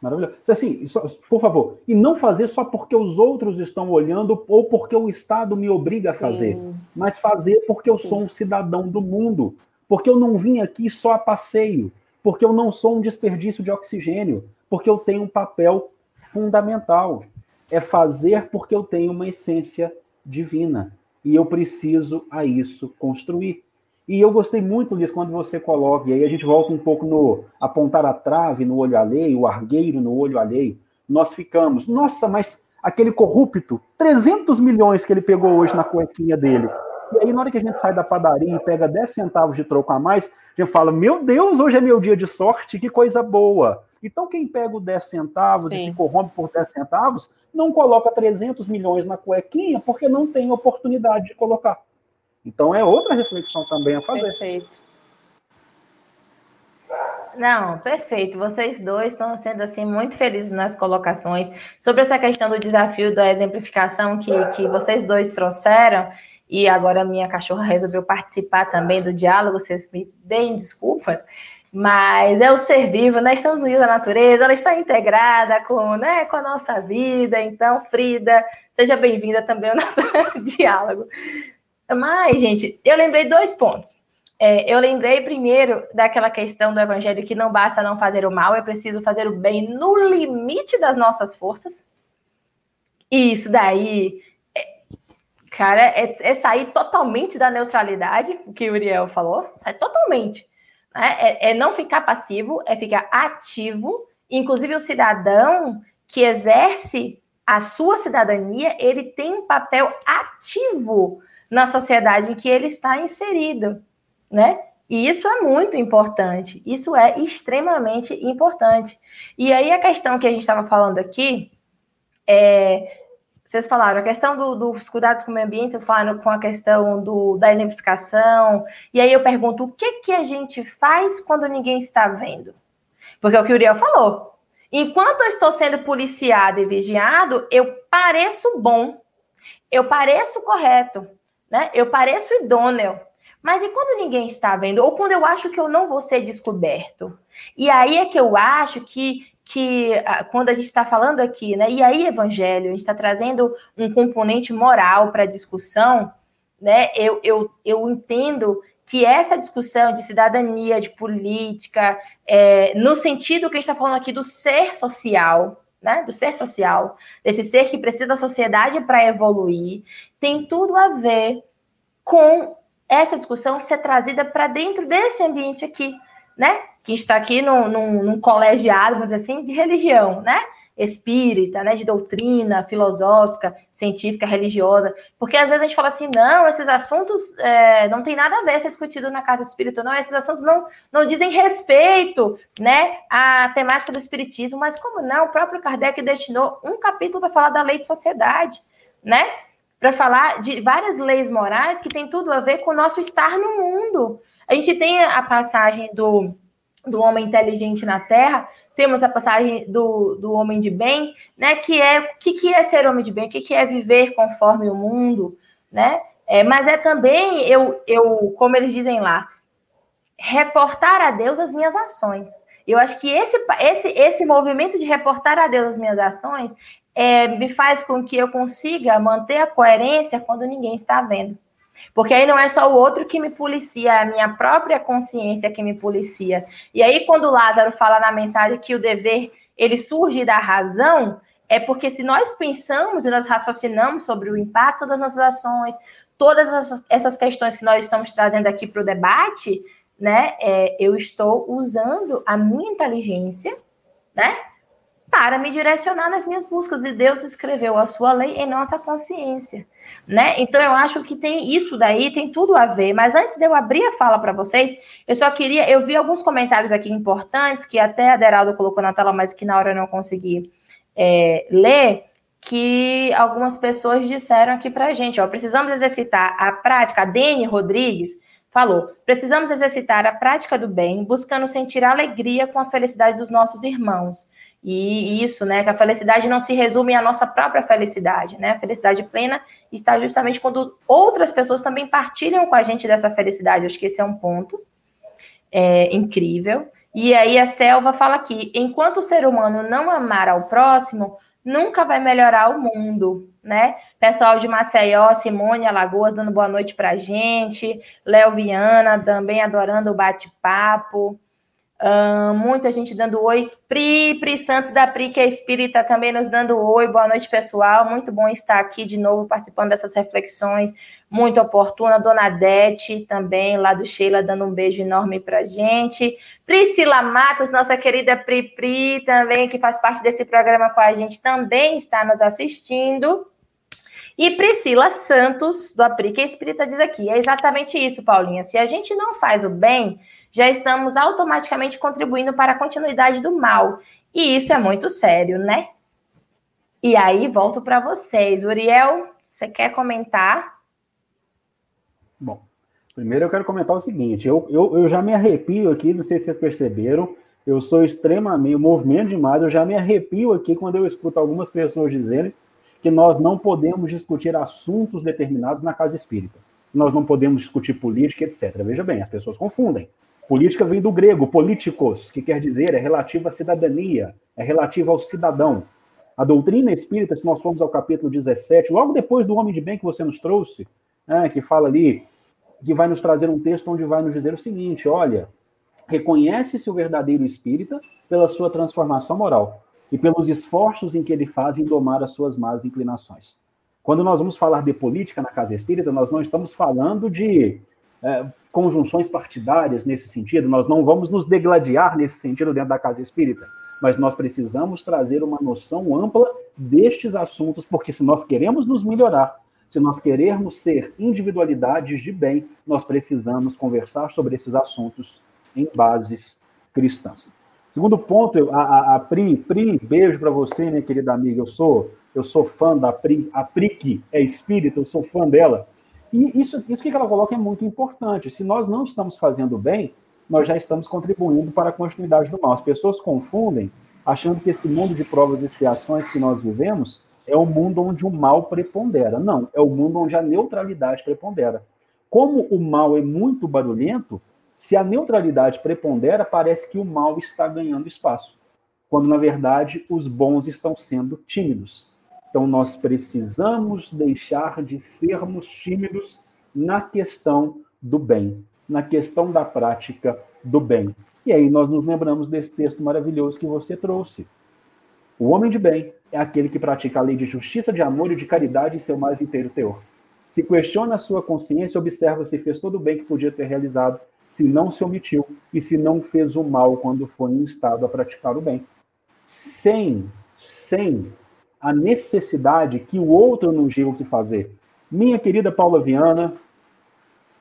Maravilhoso. Assim, por favor, e não fazer só porque os outros estão olhando ou porque o Estado me obriga a fazer, Sim. mas fazer porque eu Sim. sou um cidadão do mundo, porque eu não vim aqui só a passeio, porque eu não sou um desperdício de oxigênio, porque eu tenho um papel fundamental. É fazer porque eu tenho uma essência divina e eu preciso a isso construir. E eu gostei muito disso quando você coloca, e aí a gente volta um pouco no apontar a trave no olho alheio, o argueiro no olho alheio. Nós ficamos, nossa, mas aquele corrupto, 300 milhões que ele pegou hoje na cuequinha dele. E aí, na hora que a gente sai da padaria e pega 10 centavos de troco a mais, a gente fala: Meu Deus, hoje é meu dia de sorte, que coisa boa. Então, quem pega o 10 centavos Sim. e se corrompe por 10 centavos, não coloca 300 milhões na cuequinha porque não tem oportunidade de colocar. Então é outra reflexão também a fazer. Perfeito. Não, perfeito. Vocês dois estão sendo assim muito felizes nas colocações sobre essa questão do desafio da exemplificação que, que vocês dois trouxeram. E agora minha cachorra resolveu participar também do diálogo. Vocês me deem desculpas, mas é o ser vivo, né? Estamos meio da natureza, ela está integrada com, né, com a nossa vida. Então, Frida, seja bem-vinda também ao nosso diálogo. Mas, gente, eu lembrei dois pontos. É, eu lembrei primeiro daquela questão do evangelho que não basta não fazer o mal, é preciso fazer o bem no limite das nossas forças. E isso daí, é, cara, é, é, sair totalmente da neutralidade, o que o Uriel falou, sai totalmente. Né? É, é não ficar passivo, é ficar ativo. Inclusive, o cidadão que exerce a sua cidadania, ele tem um papel ativo na sociedade em que ele está inserido, né? E isso é muito importante, isso é extremamente importante. E aí a questão que a gente estava falando aqui, é, vocês falaram a questão do, dos cuidados com o meio ambiente, vocês falaram com a questão do, da exemplificação, e aí eu pergunto, o que, que a gente faz quando ninguém está vendo? Porque é o que o Uriel falou. Enquanto eu estou sendo policiado e vigiado, eu pareço bom, eu pareço correto, né? Eu pareço idôneo. Mas e quando ninguém está vendo? Ou quando eu acho que eu não vou ser descoberto? E aí é que eu acho que, que quando a gente está falando aqui, né? E aí, Evangelho, a gente está trazendo um componente moral para a discussão, né? Eu, eu, eu entendo que essa discussão de cidadania, de política, é, no sentido que a gente está falando aqui do ser social, né, do ser social, desse ser que precisa da sociedade para evoluir, tem tudo a ver com essa discussão ser trazida para dentro desse ambiente aqui, né? Que está aqui num, num, num colegiado, vamos dizer assim, de religião, né? espírita, né, de doutrina filosófica, científica, religiosa, porque às vezes a gente fala assim, não, esses assuntos é, não tem nada a ver ser discutido na casa espírita, não, esses assuntos não, não dizem respeito, né, à temática do espiritismo, mas como não, o próprio Kardec destinou um capítulo para falar da lei de sociedade, né, para falar de várias leis morais que tem tudo a ver com o nosso estar no mundo. A gente tem a passagem do, do homem inteligente na Terra, temos a passagem do, do homem de bem, né? Que é o que, que é ser homem de bem, o que, que é viver conforme o mundo, né? É, mas é também, eu, eu, como eles dizem lá, reportar a Deus as minhas ações. Eu acho que esse, esse, esse movimento de reportar a Deus as minhas ações é, me faz com que eu consiga manter a coerência quando ninguém está vendo. Porque aí não é só o outro que me policia, é a minha própria consciência que me policia. E aí, quando Lázaro fala na mensagem que o dever ele surge da razão, é porque se nós pensamos e nós raciocinamos sobre o impacto das nossas ações, todas essas, questões que nós estamos trazendo aqui para o debate, né, é, eu estou usando a minha inteligência, né, para me direcionar nas minhas buscas. E Deus escreveu a sua lei em nossa consciência, né? Então eu acho que tem isso daí, tem tudo a ver. Mas antes de eu abrir a fala para vocês, eu só queria, eu vi alguns comentários aqui importantes que até a Deraldo colocou na tela, mas que na hora eu não consegui é, ler. Que algumas pessoas disseram aqui para gente, ó, precisamos exercitar a prática. A Dene Rodrigues falou: precisamos exercitar a prática do bem, buscando sentir alegria com a felicidade dos nossos irmãos e isso, né, que a felicidade não se resume à nossa própria felicidade, né? A felicidade plena está justamente quando outras pessoas também partilham com a gente dessa felicidade. Acho que esse é um ponto é, incrível. E aí a Selva fala aqui: enquanto o ser humano não amar ao próximo, nunca vai melhorar o mundo, né? Pessoal de Maceió, Simone Alagoas dando boa noite pra gente, Léo Viana também adorando o bate-papo. Uh, muita gente dando oi. Pri, Pri Santos da Pri, que é espírita, também nos dando oi. Boa noite, pessoal. Muito bom estar aqui de novo participando dessas reflexões. Muito oportuna. Dona Dete também, lá do Sheila, dando um beijo enorme pra gente. Priscila Matos, nossa querida Pri Pri, também, que faz parte desse programa com a gente, também está nos assistindo. E Priscila Santos, do Aprica Espírita, diz aqui: é exatamente isso, Paulinha. Se a gente não faz o bem já estamos automaticamente contribuindo para a continuidade do mal. E isso é muito sério, né? E aí, volto para vocês. Uriel, você quer comentar? Bom, primeiro eu quero comentar o seguinte: eu, eu, eu já me arrepio aqui, não sei se vocês perceberam, eu sou extremamente, movimento demais, eu já me arrepio aqui quando eu escuto algumas pessoas dizerem que nós não podemos discutir assuntos determinados na casa espírita. Nós não podemos discutir política, etc. Veja bem, as pessoas confundem. Política vem do grego, políticos, que quer dizer é relativa à cidadania, é relativa ao cidadão. A doutrina espírita, se nós formos ao capítulo 17, logo depois do Homem de Bem que você nos trouxe, né, que fala ali, que vai nos trazer um texto onde vai nos dizer o seguinte: olha, reconhece-se o verdadeiro espírita pela sua transformação moral e pelos esforços em que ele faz em domar as suas más inclinações. Quando nós vamos falar de política na casa espírita, nós não estamos falando de é, conjunções partidárias nesse sentido, nós não vamos nos degladiar nesse sentido dentro da casa espírita, mas nós precisamos trazer uma noção ampla destes assuntos, porque se nós queremos nos melhorar, se nós queremos ser individualidades de bem, nós precisamos conversar sobre esses assuntos em bases cristãs. Segundo ponto, a, a, a Pri, Pri, beijo para você, minha querida amiga. Eu sou, eu sou fã da Pri, a Pri que é espírita, eu sou fã dela. E isso, isso que ela coloca é muito importante. Se nós não estamos fazendo bem, nós já estamos contribuindo para a continuidade do mal. As pessoas confundem, achando que esse mundo de provas e expiações que nós vivemos é o mundo onde o mal prepondera. Não, é o mundo onde a neutralidade prepondera. Como o mal é muito barulhento, se a neutralidade prepondera, parece que o mal está ganhando espaço, quando na verdade os bons estão sendo tímidos. Então, nós precisamos deixar de sermos tímidos na questão do bem, na questão da prática do bem. E aí nós nos lembramos desse texto maravilhoso que você trouxe. O homem de bem é aquele que pratica a lei de justiça, de amor e de caridade em seu mais inteiro teor. Se questiona a sua consciência, observa se fez todo o bem que podia ter realizado, se não se omitiu e se não fez o mal quando foi instado a praticar o bem. Sem, sem a necessidade que o outro não diga o que fazer. Minha querida Paula Viana,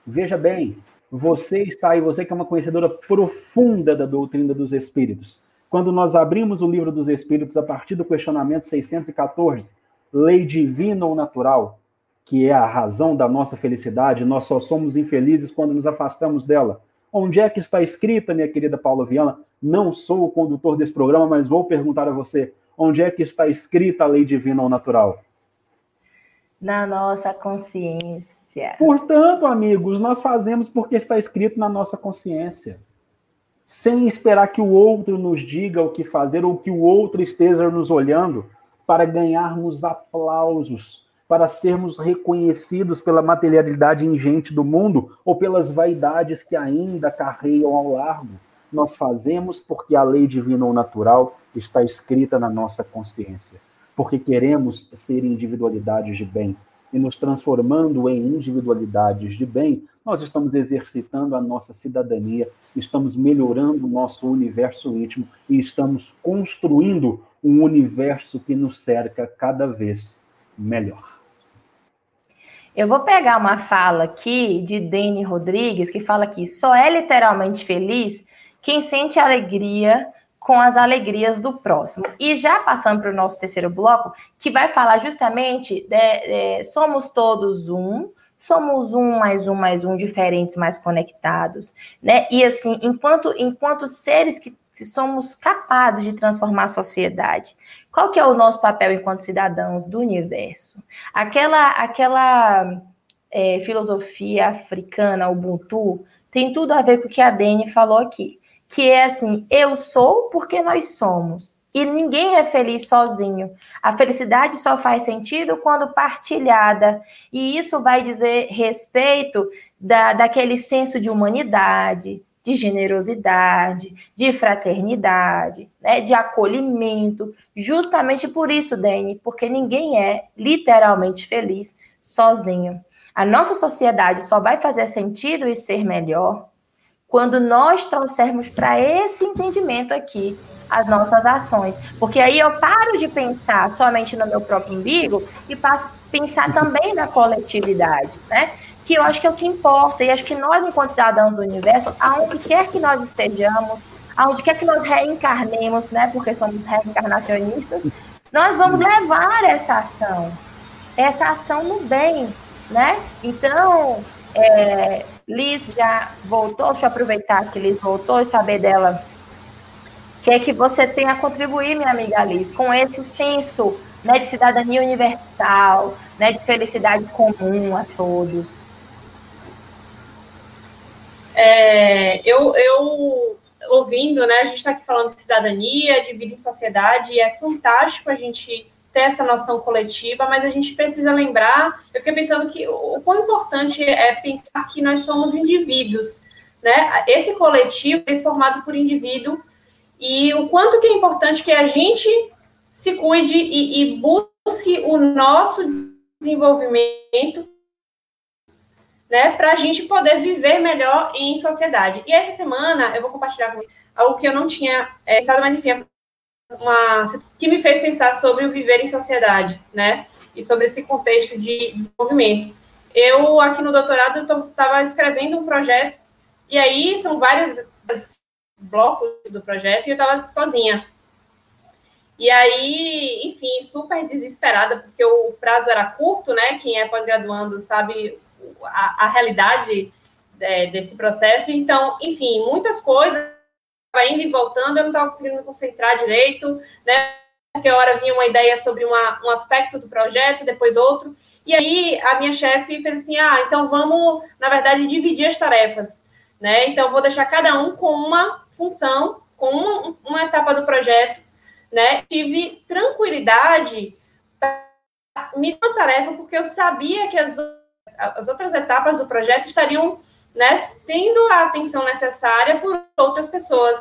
veja bem, você está aí, você que é uma conhecedora profunda da doutrina dos espíritos. Quando nós abrimos o livro dos espíritos a partir do questionamento 614, lei divina ou natural, que é a razão da nossa felicidade, nós só somos infelizes quando nos afastamos dela. Onde é que está escrita, minha querida Paula Viana? Não sou o condutor desse programa, mas vou perguntar a você. Onde é que está escrita a lei divina ou natural? Na nossa consciência. Portanto, amigos, nós fazemos porque está escrito na nossa consciência. Sem esperar que o outro nos diga o que fazer ou que o outro esteja nos olhando para ganharmos aplausos, para sermos reconhecidos pela materialidade ingente do mundo ou pelas vaidades que ainda carreiam ao largo. Nós fazemos porque a lei divina ou natural está escrita na nossa consciência, porque queremos ser individualidades de bem, e nos transformando em individualidades de bem, nós estamos exercitando a nossa cidadania, estamos melhorando o nosso universo íntimo e estamos construindo um universo que nos cerca cada vez melhor. Eu vou pegar uma fala aqui de Dene Rodrigues, que fala que só é literalmente feliz quem sente alegria com as alegrias do próximo. E já passando para o nosso terceiro bloco, que vai falar justamente de, de, somos todos um, somos um mais um mais um, diferentes, mais conectados, né? E assim, enquanto enquanto seres que somos capazes de transformar a sociedade, qual que é o nosso papel enquanto cidadãos do universo? Aquela aquela é, filosofia africana, Ubuntu, tem tudo a ver com o que a Dani falou aqui que é assim: eu sou porque nós somos. E ninguém é feliz sozinho. A felicidade só faz sentido quando partilhada. E isso vai dizer respeito da, daquele senso de humanidade, de generosidade, de fraternidade, né, de acolhimento. Justamente por isso, Dani, porque ninguém é literalmente feliz sozinho. A nossa sociedade só vai fazer sentido e ser melhor quando nós trouxermos para esse entendimento aqui as nossas ações. Porque aí eu paro de pensar somente no meu próprio umbigo e passo a pensar também na coletividade, né? Que eu acho que é o que importa. E acho que nós, enquanto cidadãos do universo, aonde quer que nós estejamos, aonde quer que nós reencarnemos, né? Porque somos reencarnacionistas, nós vamos levar essa ação. Essa ação no bem, né? Então, é, Liz já voltou, deixa eu aproveitar que Liz voltou e saber dela. O que é que você tem a contribuir, minha amiga Liz, com esse senso né, de cidadania universal, né, de felicidade comum a todos? É, eu, eu ouvindo, né, a gente está aqui falando de cidadania, de vida em sociedade, e é fantástico a gente ter essa noção coletiva, mas a gente precisa lembrar, eu fiquei pensando que o quão importante é pensar que nós somos indivíduos, né? Esse coletivo é formado por indivíduo e o quanto que é importante que a gente se cuide e, e busque o nosso desenvolvimento né, para a gente poder viver melhor em sociedade. E essa semana eu vou compartilhar com vocês algo que eu não tinha é, pensado, mas enfim, uma que me fez pensar sobre o viver em sociedade, né? E sobre esse contexto de desenvolvimento. Eu aqui no doutorado estava escrevendo um projeto e aí são vários blocos do projeto e eu estava sozinha. E aí, enfim, super desesperada porque o prazo era curto, né? Quem é pós-graduando sabe a, a realidade é, desse processo. Então, enfim, muitas coisas indo e voltando, eu não estava conseguindo me concentrar direito, né? Porque a hora vinha uma ideia sobre uma, um aspecto do projeto, depois outro. E aí a minha chefe fez assim: ah, então vamos, na verdade, dividir as tarefas, né? Então vou deixar cada um com uma função, com uma, uma etapa do projeto, né? Tive tranquilidade para me dar uma tarefa, porque eu sabia que as, as outras etapas do projeto estariam né, tendo a atenção necessária por outras pessoas.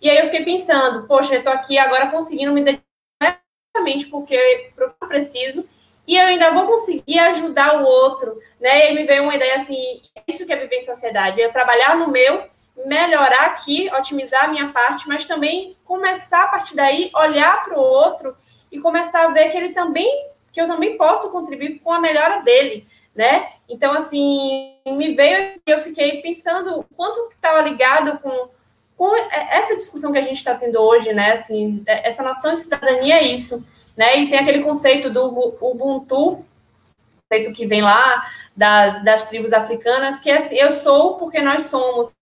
E aí eu fiquei pensando, poxa, eu estou aqui agora conseguindo me dedicar exatamente porque eu preciso, e eu ainda vou conseguir ajudar o outro, né? E aí me veio uma ideia assim, isso que é viver em sociedade, é trabalhar no meu, melhorar aqui, otimizar a minha parte, mas também começar a partir daí, olhar para o outro e começar a ver que ele também, que eu também posso contribuir com a melhora dele, né? Então, assim, me veio e eu fiquei pensando quanto estava ligado com, com essa discussão que a gente está tendo hoje, né? Assim, é, essa noção de cidadania é isso, né? E tem aquele conceito do Ubuntu, conceito que vem lá das, das tribos africanas, que é assim, eu sou porque nós somos,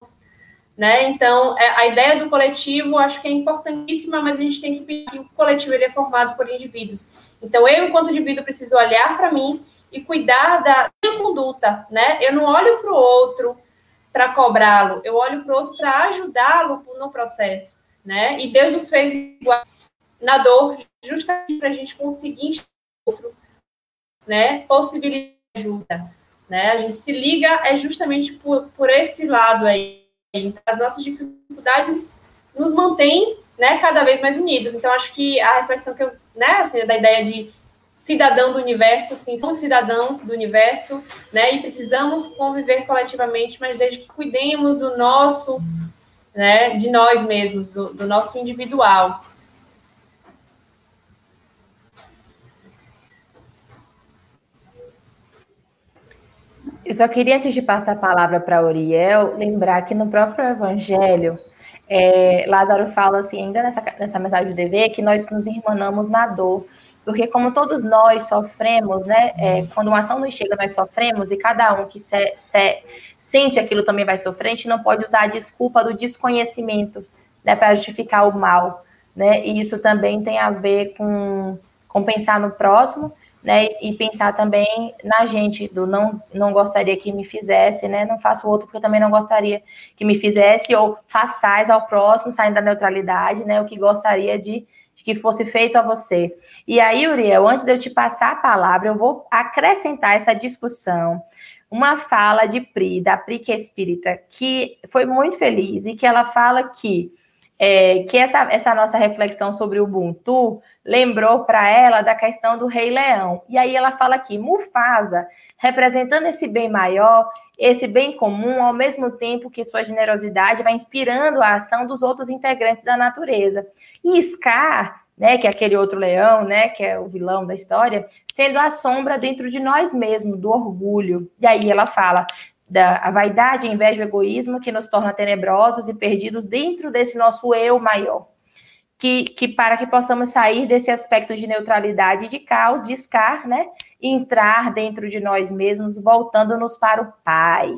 né? Então, é, a ideia do coletivo acho que é importantíssima, mas a gente tem que pensar que o coletivo ele é formado por indivíduos. Então, eu, enquanto indivíduo, preciso olhar para mim e cuidar da minha conduta, né? Eu não olho para o outro para cobrá-lo, eu olho para o outro para ajudá-lo no processo, né? E Deus nos fez igual na dor, justamente para a gente conseguir outro, né? Possibilitar ajuda, né? A gente se liga é justamente por, por esse lado aí. As nossas dificuldades nos mantêm, né, cada vez mais unidos. Então acho que a reflexão que eu, né, assim, da ideia de cidadão do universo, assim, somos cidadãos do universo, né, e precisamos conviver coletivamente, mas desde que cuidemos do nosso, né, de nós mesmos, do, do nosso individual. Eu só queria, antes de passar a palavra para Uriel, lembrar que no próprio Evangelho, é, Lázaro fala assim, ainda nessa, nessa mensagem do DV, que nós nos irmanamos na dor. Porque como todos nós sofremos, né? É, quando uma ação nos chega, nós sofremos, e cada um que se, se, sente aquilo também vai sofrer, a gente não pode usar a desculpa do desconhecimento, né? Para justificar o mal, né? E isso também tem a ver com, com pensar no próximo, né? E pensar também na gente, do não, não gostaria que me fizesse, né? Não faço outro porque eu também não gostaria que me fizesse, ou façais ao próximo, saindo da neutralidade, né? O que gostaria de que fosse feito a você. E aí, Uriel, antes de eu te passar a palavra, eu vou acrescentar essa discussão uma fala de Pri, da Pri que é espírita, que foi muito feliz e que ela fala que é, que essa, essa nossa reflexão sobre o Ubuntu lembrou para ela da questão do Rei Leão. E aí ela fala aqui, Mufasa, representando esse bem maior, esse bem comum, ao mesmo tempo que sua generosidade vai inspirando a ação dos outros integrantes da natureza. E Scar, né, que é aquele outro leão, né, que é o vilão da história, sendo a sombra dentro de nós mesmos, do orgulho. E aí ela fala da a vaidade, a inveja, o egoísmo que nos torna tenebrosos e perdidos dentro desse nosso eu maior. Que, que para que possamos sair desse aspecto de neutralidade e de caos, de Scar, né, entrar dentro de nós mesmos, voltando-nos para o Pai.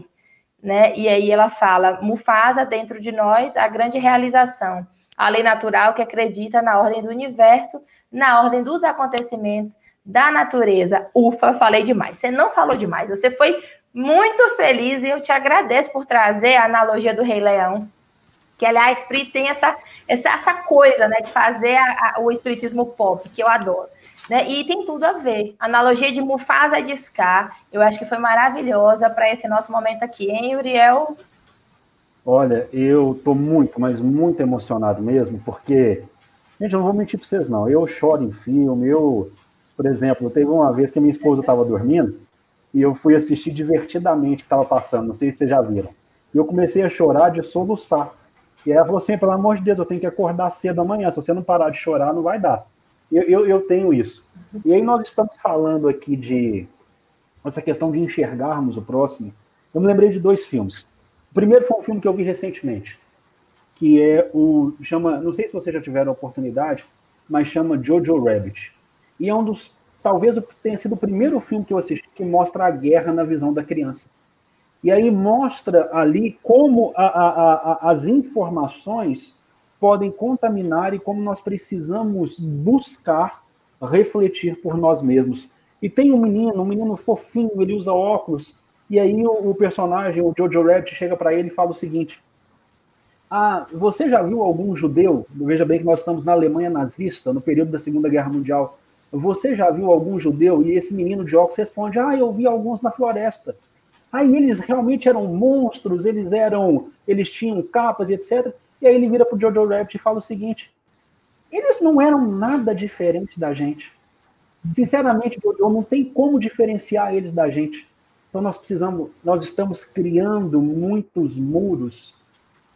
Né? E aí ela fala, Mufasa dentro de nós, a grande realização a lei natural que acredita na ordem do universo, na ordem dos acontecimentos, da natureza. Ufa, falei demais. Você não falou demais, você foi muito feliz e eu te agradeço por trazer a analogia do Rei Leão. Que, aliás, Pri tem essa, essa, essa coisa né, de fazer a, a, o espiritismo pop, que eu adoro. Né? E tem tudo a ver. Analogia de Mufasa de Scar, eu acho que foi maravilhosa para esse nosso momento aqui, hein, Uriel? Olha, eu estou muito, mas muito emocionado mesmo, porque, gente, eu não vou mentir para vocês, não. Eu choro em filme, eu, por exemplo, teve uma vez que a minha esposa estava dormindo e eu fui assistir divertidamente o que estava passando, não sei se vocês já viram. E eu comecei a chorar de soluçar. E ela falou assim: pelo amor de Deus, eu tenho que acordar cedo amanhã, se você não parar de chorar, não vai dar. Eu, eu, eu tenho isso. E aí nós estamos falando aqui de essa questão de enxergarmos o próximo. Eu me lembrei de dois filmes primeiro foi um filme que eu vi recentemente, que é o chama, não sei se vocês já tiveram a oportunidade, mas chama Jojo Rabbit. E é um dos talvez tenha sido o primeiro filme que eu assisti que mostra a guerra na visão da criança. E aí mostra ali como a, a, a, as informações podem contaminar e como nós precisamos buscar refletir por nós mesmos. E tem um menino, um menino fofinho, ele usa óculos, e aí o, o personagem, o Jojo Rabbit, chega para ele e fala o seguinte: Ah, você já viu algum judeu? Veja bem que nós estamos na Alemanha nazista, no período da Segunda Guerra Mundial. Você já viu algum judeu? E esse menino de óculos responde: Ah, eu vi alguns na floresta. Aí eles realmente eram monstros, eles eram, eles tinham capas e etc. E aí ele vira pro Jojo Rabbit e fala o seguinte: eles não eram nada diferente da gente. Sinceramente, Jojo, não tem como diferenciar eles da gente. Então nós precisamos, nós estamos criando muitos muros.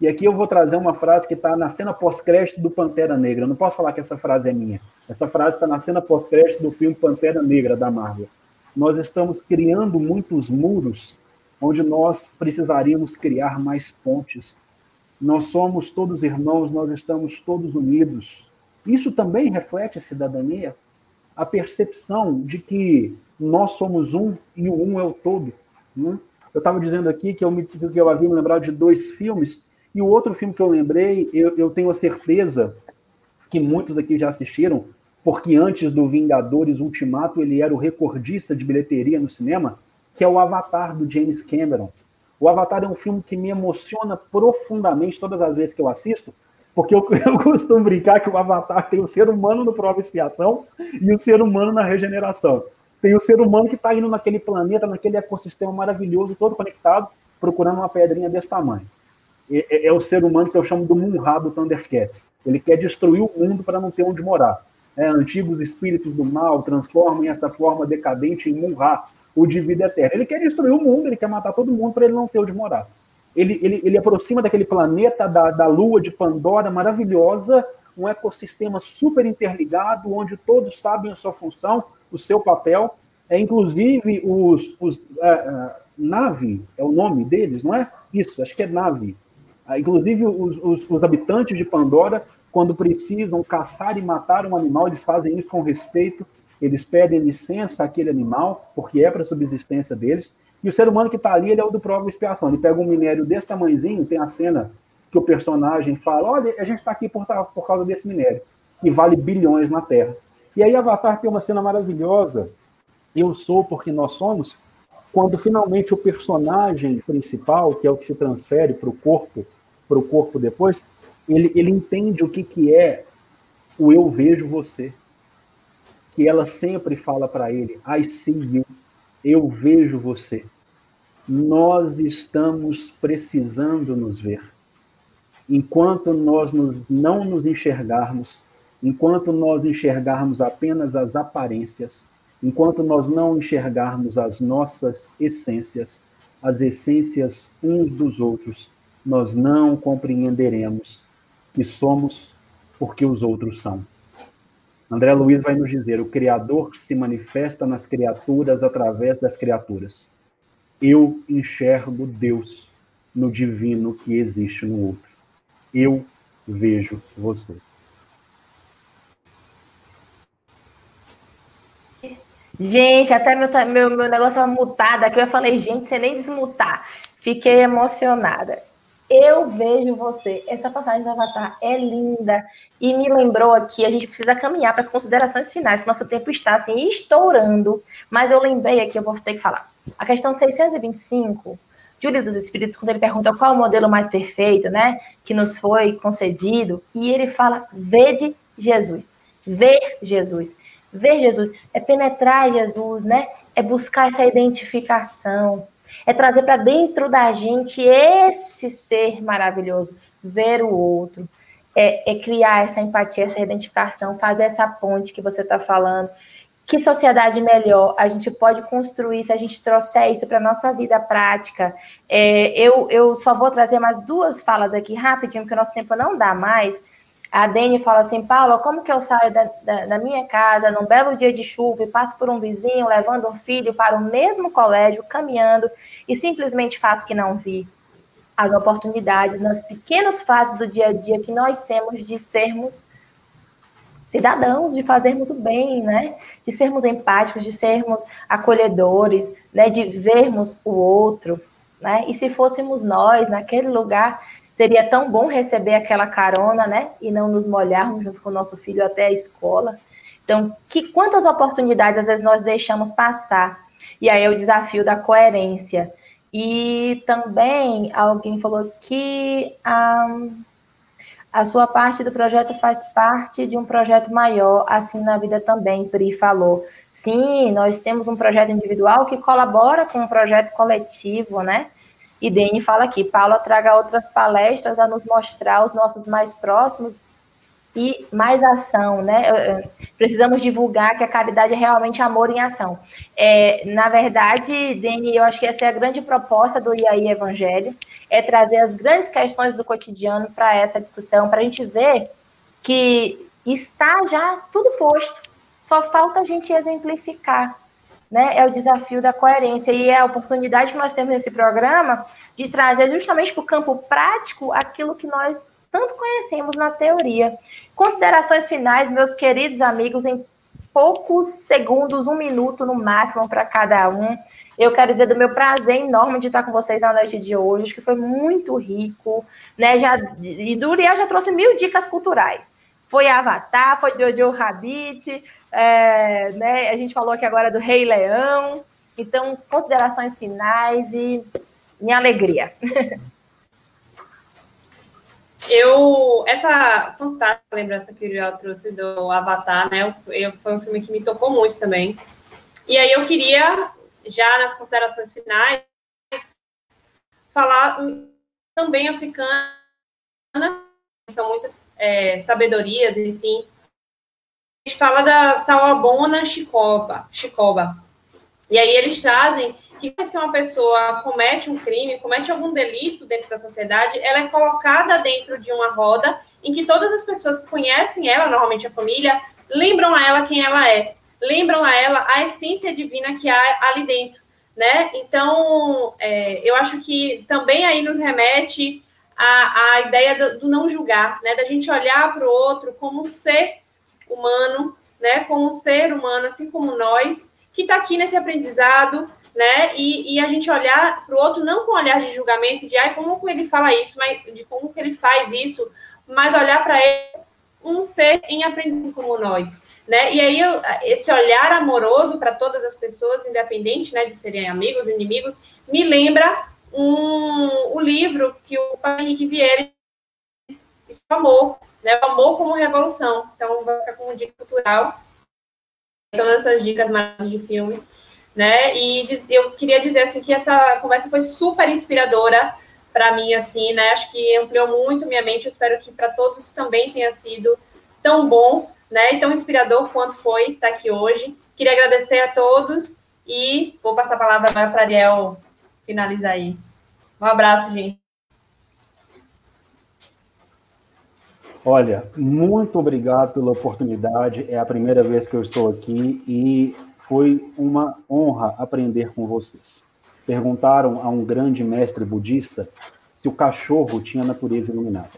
E aqui eu vou trazer uma frase que está na cena pós-crédito do Pantera Negra. Eu não posso falar que essa frase é minha. Essa frase está na cena pós-crédito do filme Pantera Negra da Marvel. Nós estamos criando muitos muros onde nós precisaríamos criar mais pontes. Nós somos todos irmãos, nós estamos todos unidos. Isso também reflete cidadania, a percepção de que nós somos um e o um é o todo. Né? Eu estava dizendo aqui que eu, me, que eu havia me lembrado de dois filmes, e o outro filme que eu lembrei, eu, eu tenho a certeza que muitos aqui já assistiram, porque antes do Vingadores Ultimato ele era o recordista de bilheteria no cinema, que é o Avatar do James Cameron. O Avatar é um filme que me emociona profundamente todas as vezes que eu assisto, porque eu, eu costumo brincar que o Avatar tem o ser humano no prova expiação e o ser humano na regeneração. Tem o ser humano que está indo naquele planeta, naquele ecossistema maravilhoso, todo conectado, procurando uma pedrinha desse tamanho. É, é, é o ser humano que eu chamo do Munra do Thundercats. Ele quer destruir o mundo para não ter onde morar. É, antigos espíritos do mal transformam essa forma decadente em Munra, o de vida eterna. Ele quer destruir o mundo, ele quer matar todo mundo para ele não ter onde morar. Ele, ele, ele aproxima daquele planeta da, da lua de Pandora maravilhosa, um ecossistema super interligado, onde todos sabem a sua função, o seu papel. É, inclusive, os, os uh, uh, Nave é o nome deles, não é? Isso, acho que é Nave. Uh, inclusive, os, os, os habitantes de Pandora, quando precisam caçar e matar um animal, eles fazem isso com respeito, eles pedem licença àquele animal, porque é para a subsistência deles. E o ser humano que está ali, ele é o do prova expiação. Ele pega um minério desse tamanhozinho, tem a cena que o personagem fala, olha, a gente está aqui por, por causa desse minério, que vale bilhões na Terra. E aí Avatar tem uma cena maravilhosa, eu sou porque nós somos, quando finalmente o personagem principal, que é o que se transfere para o corpo, para o corpo depois, ele, ele entende o que, que é o eu vejo você. Que ela sempre fala para ele, I see you, eu vejo você. Nós estamos precisando nos ver. Enquanto nós nos, não nos enxergarmos, enquanto nós enxergarmos apenas as aparências, enquanto nós não enxergarmos as nossas essências, as essências uns dos outros, nós não compreenderemos que somos porque os outros são. André Luiz vai nos dizer: o Criador se manifesta nas criaturas através das criaturas. Eu enxergo Deus no divino que existe no outro. Eu vejo você. Gente, até meu, meu, meu negócio estava mutado aqui. Eu falei, gente, você nem desmutar. Fiquei emocionada. Eu vejo você. Essa passagem do Avatar é linda. E me lembrou aqui, a gente precisa caminhar para as considerações finais, nosso tempo está assim, estourando. Mas eu lembrei aqui, eu vou ter que falar. A questão 625, Júlio dos Espíritos, quando ele pergunta qual é o modelo mais perfeito, né? Que nos foi concedido. E ele fala: vede Jesus. Ver Jesus. Ver Jesus é penetrar Jesus, né? É buscar essa identificação, é trazer para dentro da gente esse ser maravilhoso, ver o outro, é, é criar essa empatia, essa identificação, fazer essa ponte que você está falando. Que sociedade melhor a gente pode construir se a gente trouxer isso para a nossa vida prática? É, eu, eu só vou trazer mais duas falas aqui rapidinho, porque o nosso tempo não dá mais. A Dani fala assim, Paula, como que eu saio da, da, da, minha casa num belo dia de chuva e passo por um vizinho levando um filho para o mesmo colégio, caminhando, e simplesmente faço que não vi? As oportunidades nas pequenas fases do dia a dia que nós temos de sermos cidadãos, de fazermos o bem, né? De sermos empáticos, de sermos acolhedores, né? De vermos o outro, né? E se fôssemos nós naquele lugar Seria tão bom receber aquela carona, né? E não nos molharmos junto com o nosso filho até a escola. Então, que quantas oportunidades às vezes nós deixamos passar? E aí é o desafio da coerência. E também alguém falou que a, a sua parte do projeto faz parte de um projeto maior, assim na vida também, Pri falou. Sim, nós temos um projeto individual que colabora com um projeto coletivo, né? E Dene fala aqui, Paula traga outras palestras a nos mostrar os nossos mais próximos e mais ação, né? Precisamos divulgar que a caridade é realmente amor em ação. É, na verdade, Dene, eu acho que essa é a grande proposta do IAI Evangelho, é trazer as grandes questões do cotidiano para essa discussão, para a gente ver que está já tudo posto, só falta a gente exemplificar né? É o desafio da coerência e é a oportunidade que nós temos nesse programa de trazer justamente para o campo prático aquilo que nós tanto conhecemos na teoria. Considerações finais, meus queridos amigos, em poucos segundos, um minuto no máximo para cada um. Eu quero dizer do meu prazer enorme de estar com vocês na noite de hoje, acho que foi muito rico, né? Já, e do Uriel já trouxe mil dicas culturais. Foi Avatar, foi Jojo Rabbit, é, né? A gente falou aqui agora do Rei Leão. Então, considerações finais e minha alegria. Eu, essa fantástica lembrança que o Joel trouxe do Avatar, né? Eu, foi um filme que me tocou muito também. E aí eu queria, já nas considerações finais, falar também africana, são muitas é, sabedorias, enfim. Gente fala da Sawabona Chicoba, Chicoba. E aí eles trazem que que uma pessoa comete um crime, comete algum delito dentro da sociedade, ela é colocada dentro de uma roda em que todas as pessoas que conhecem ela, normalmente a família, lembram a ela quem ela é, lembram a ela a essência divina que há ali dentro, né? Então, é, eu acho que também aí nos remete a, a ideia do, do não julgar, né? Da gente olhar para o outro como um ser humano, né? Como ser humano, assim como nós, que está aqui nesse aprendizado, né? E, e a gente olhar para o outro não com olhar de julgamento, de ai, como ele fala isso, mas de como que ele faz isso, mas olhar para ele um ser em aprendizado como nós, né? E aí esse olhar amoroso para todas as pessoas, independente, né, de serem amigos, inimigos, me lembra um, o livro que o Henrique Vieira amor, né? O amor como revolução. Então vai ficar como dica cultural todas essas dicas mais de filme, né? E eu queria dizer assim que essa conversa foi super inspiradora para mim, assim, né? Acho que ampliou muito minha mente. Eu espero que para todos também tenha sido tão bom, né? E tão inspirador quanto foi estar aqui hoje. Queria agradecer a todos e vou passar a palavra para Ariel finalizar aí. Um abraço, gente. Olha, muito obrigado pela oportunidade. É a primeira vez que eu estou aqui e foi uma honra aprender com vocês. Perguntaram a um grande mestre budista se o cachorro tinha natureza iluminada.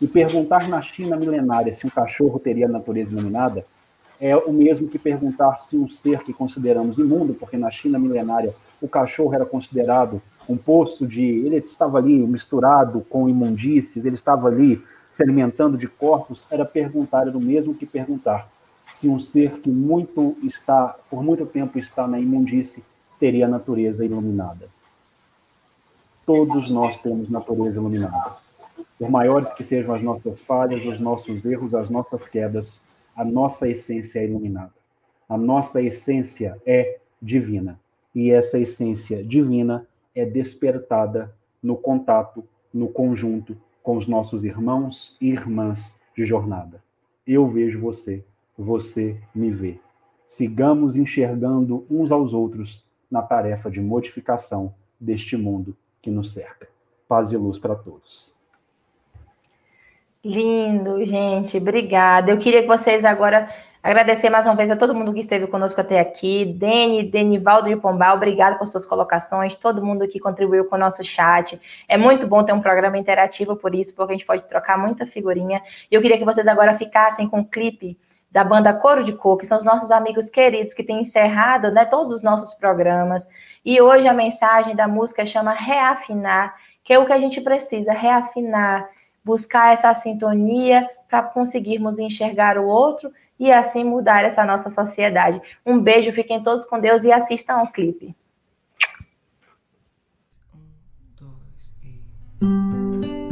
E perguntar na China milenária se um cachorro teria natureza iluminada é o mesmo que perguntar se um ser que consideramos imundo, porque na China milenária o cachorro era considerado um poço de. Ele estava ali misturado com imundícies, ele estava ali se alimentando de corpos, era perguntar, era o mesmo que perguntar se um ser que muito está, por muito tempo está na imundície, teria natureza iluminada. Todos nós temos natureza iluminada. Por maiores que sejam as nossas falhas, os nossos erros, as nossas quedas, a nossa essência é iluminada. A nossa essência é divina. E essa essência divina é despertada no contato, no conjunto com os nossos irmãos e irmãs de jornada. Eu vejo você, você me vê. Sigamos enxergando uns aos outros na tarefa de modificação deste mundo que nos cerca. Paz e luz para todos. Lindo, gente. Obrigada. Eu queria que vocês agora Agradecer mais uma vez a todo mundo que esteve conosco até aqui. Deni, Denivaldo de Pombal, obrigado por suas colocações. Todo mundo que contribuiu com o nosso chat. É muito bom ter um programa interativo por isso, porque a gente pode trocar muita figurinha. E eu queria que vocês agora ficassem com o um clipe da banda Coro de Cor, que são os nossos amigos queridos que têm encerrado né, todos os nossos programas. E hoje a mensagem da música chama Reafinar, que é o que a gente precisa, reafinar, buscar essa sintonia para conseguirmos enxergar o outro e assim mudar essa nossa sociedade. Um beijo, fiquem todos com Deus e assistam ao clipe. Um, dois, e...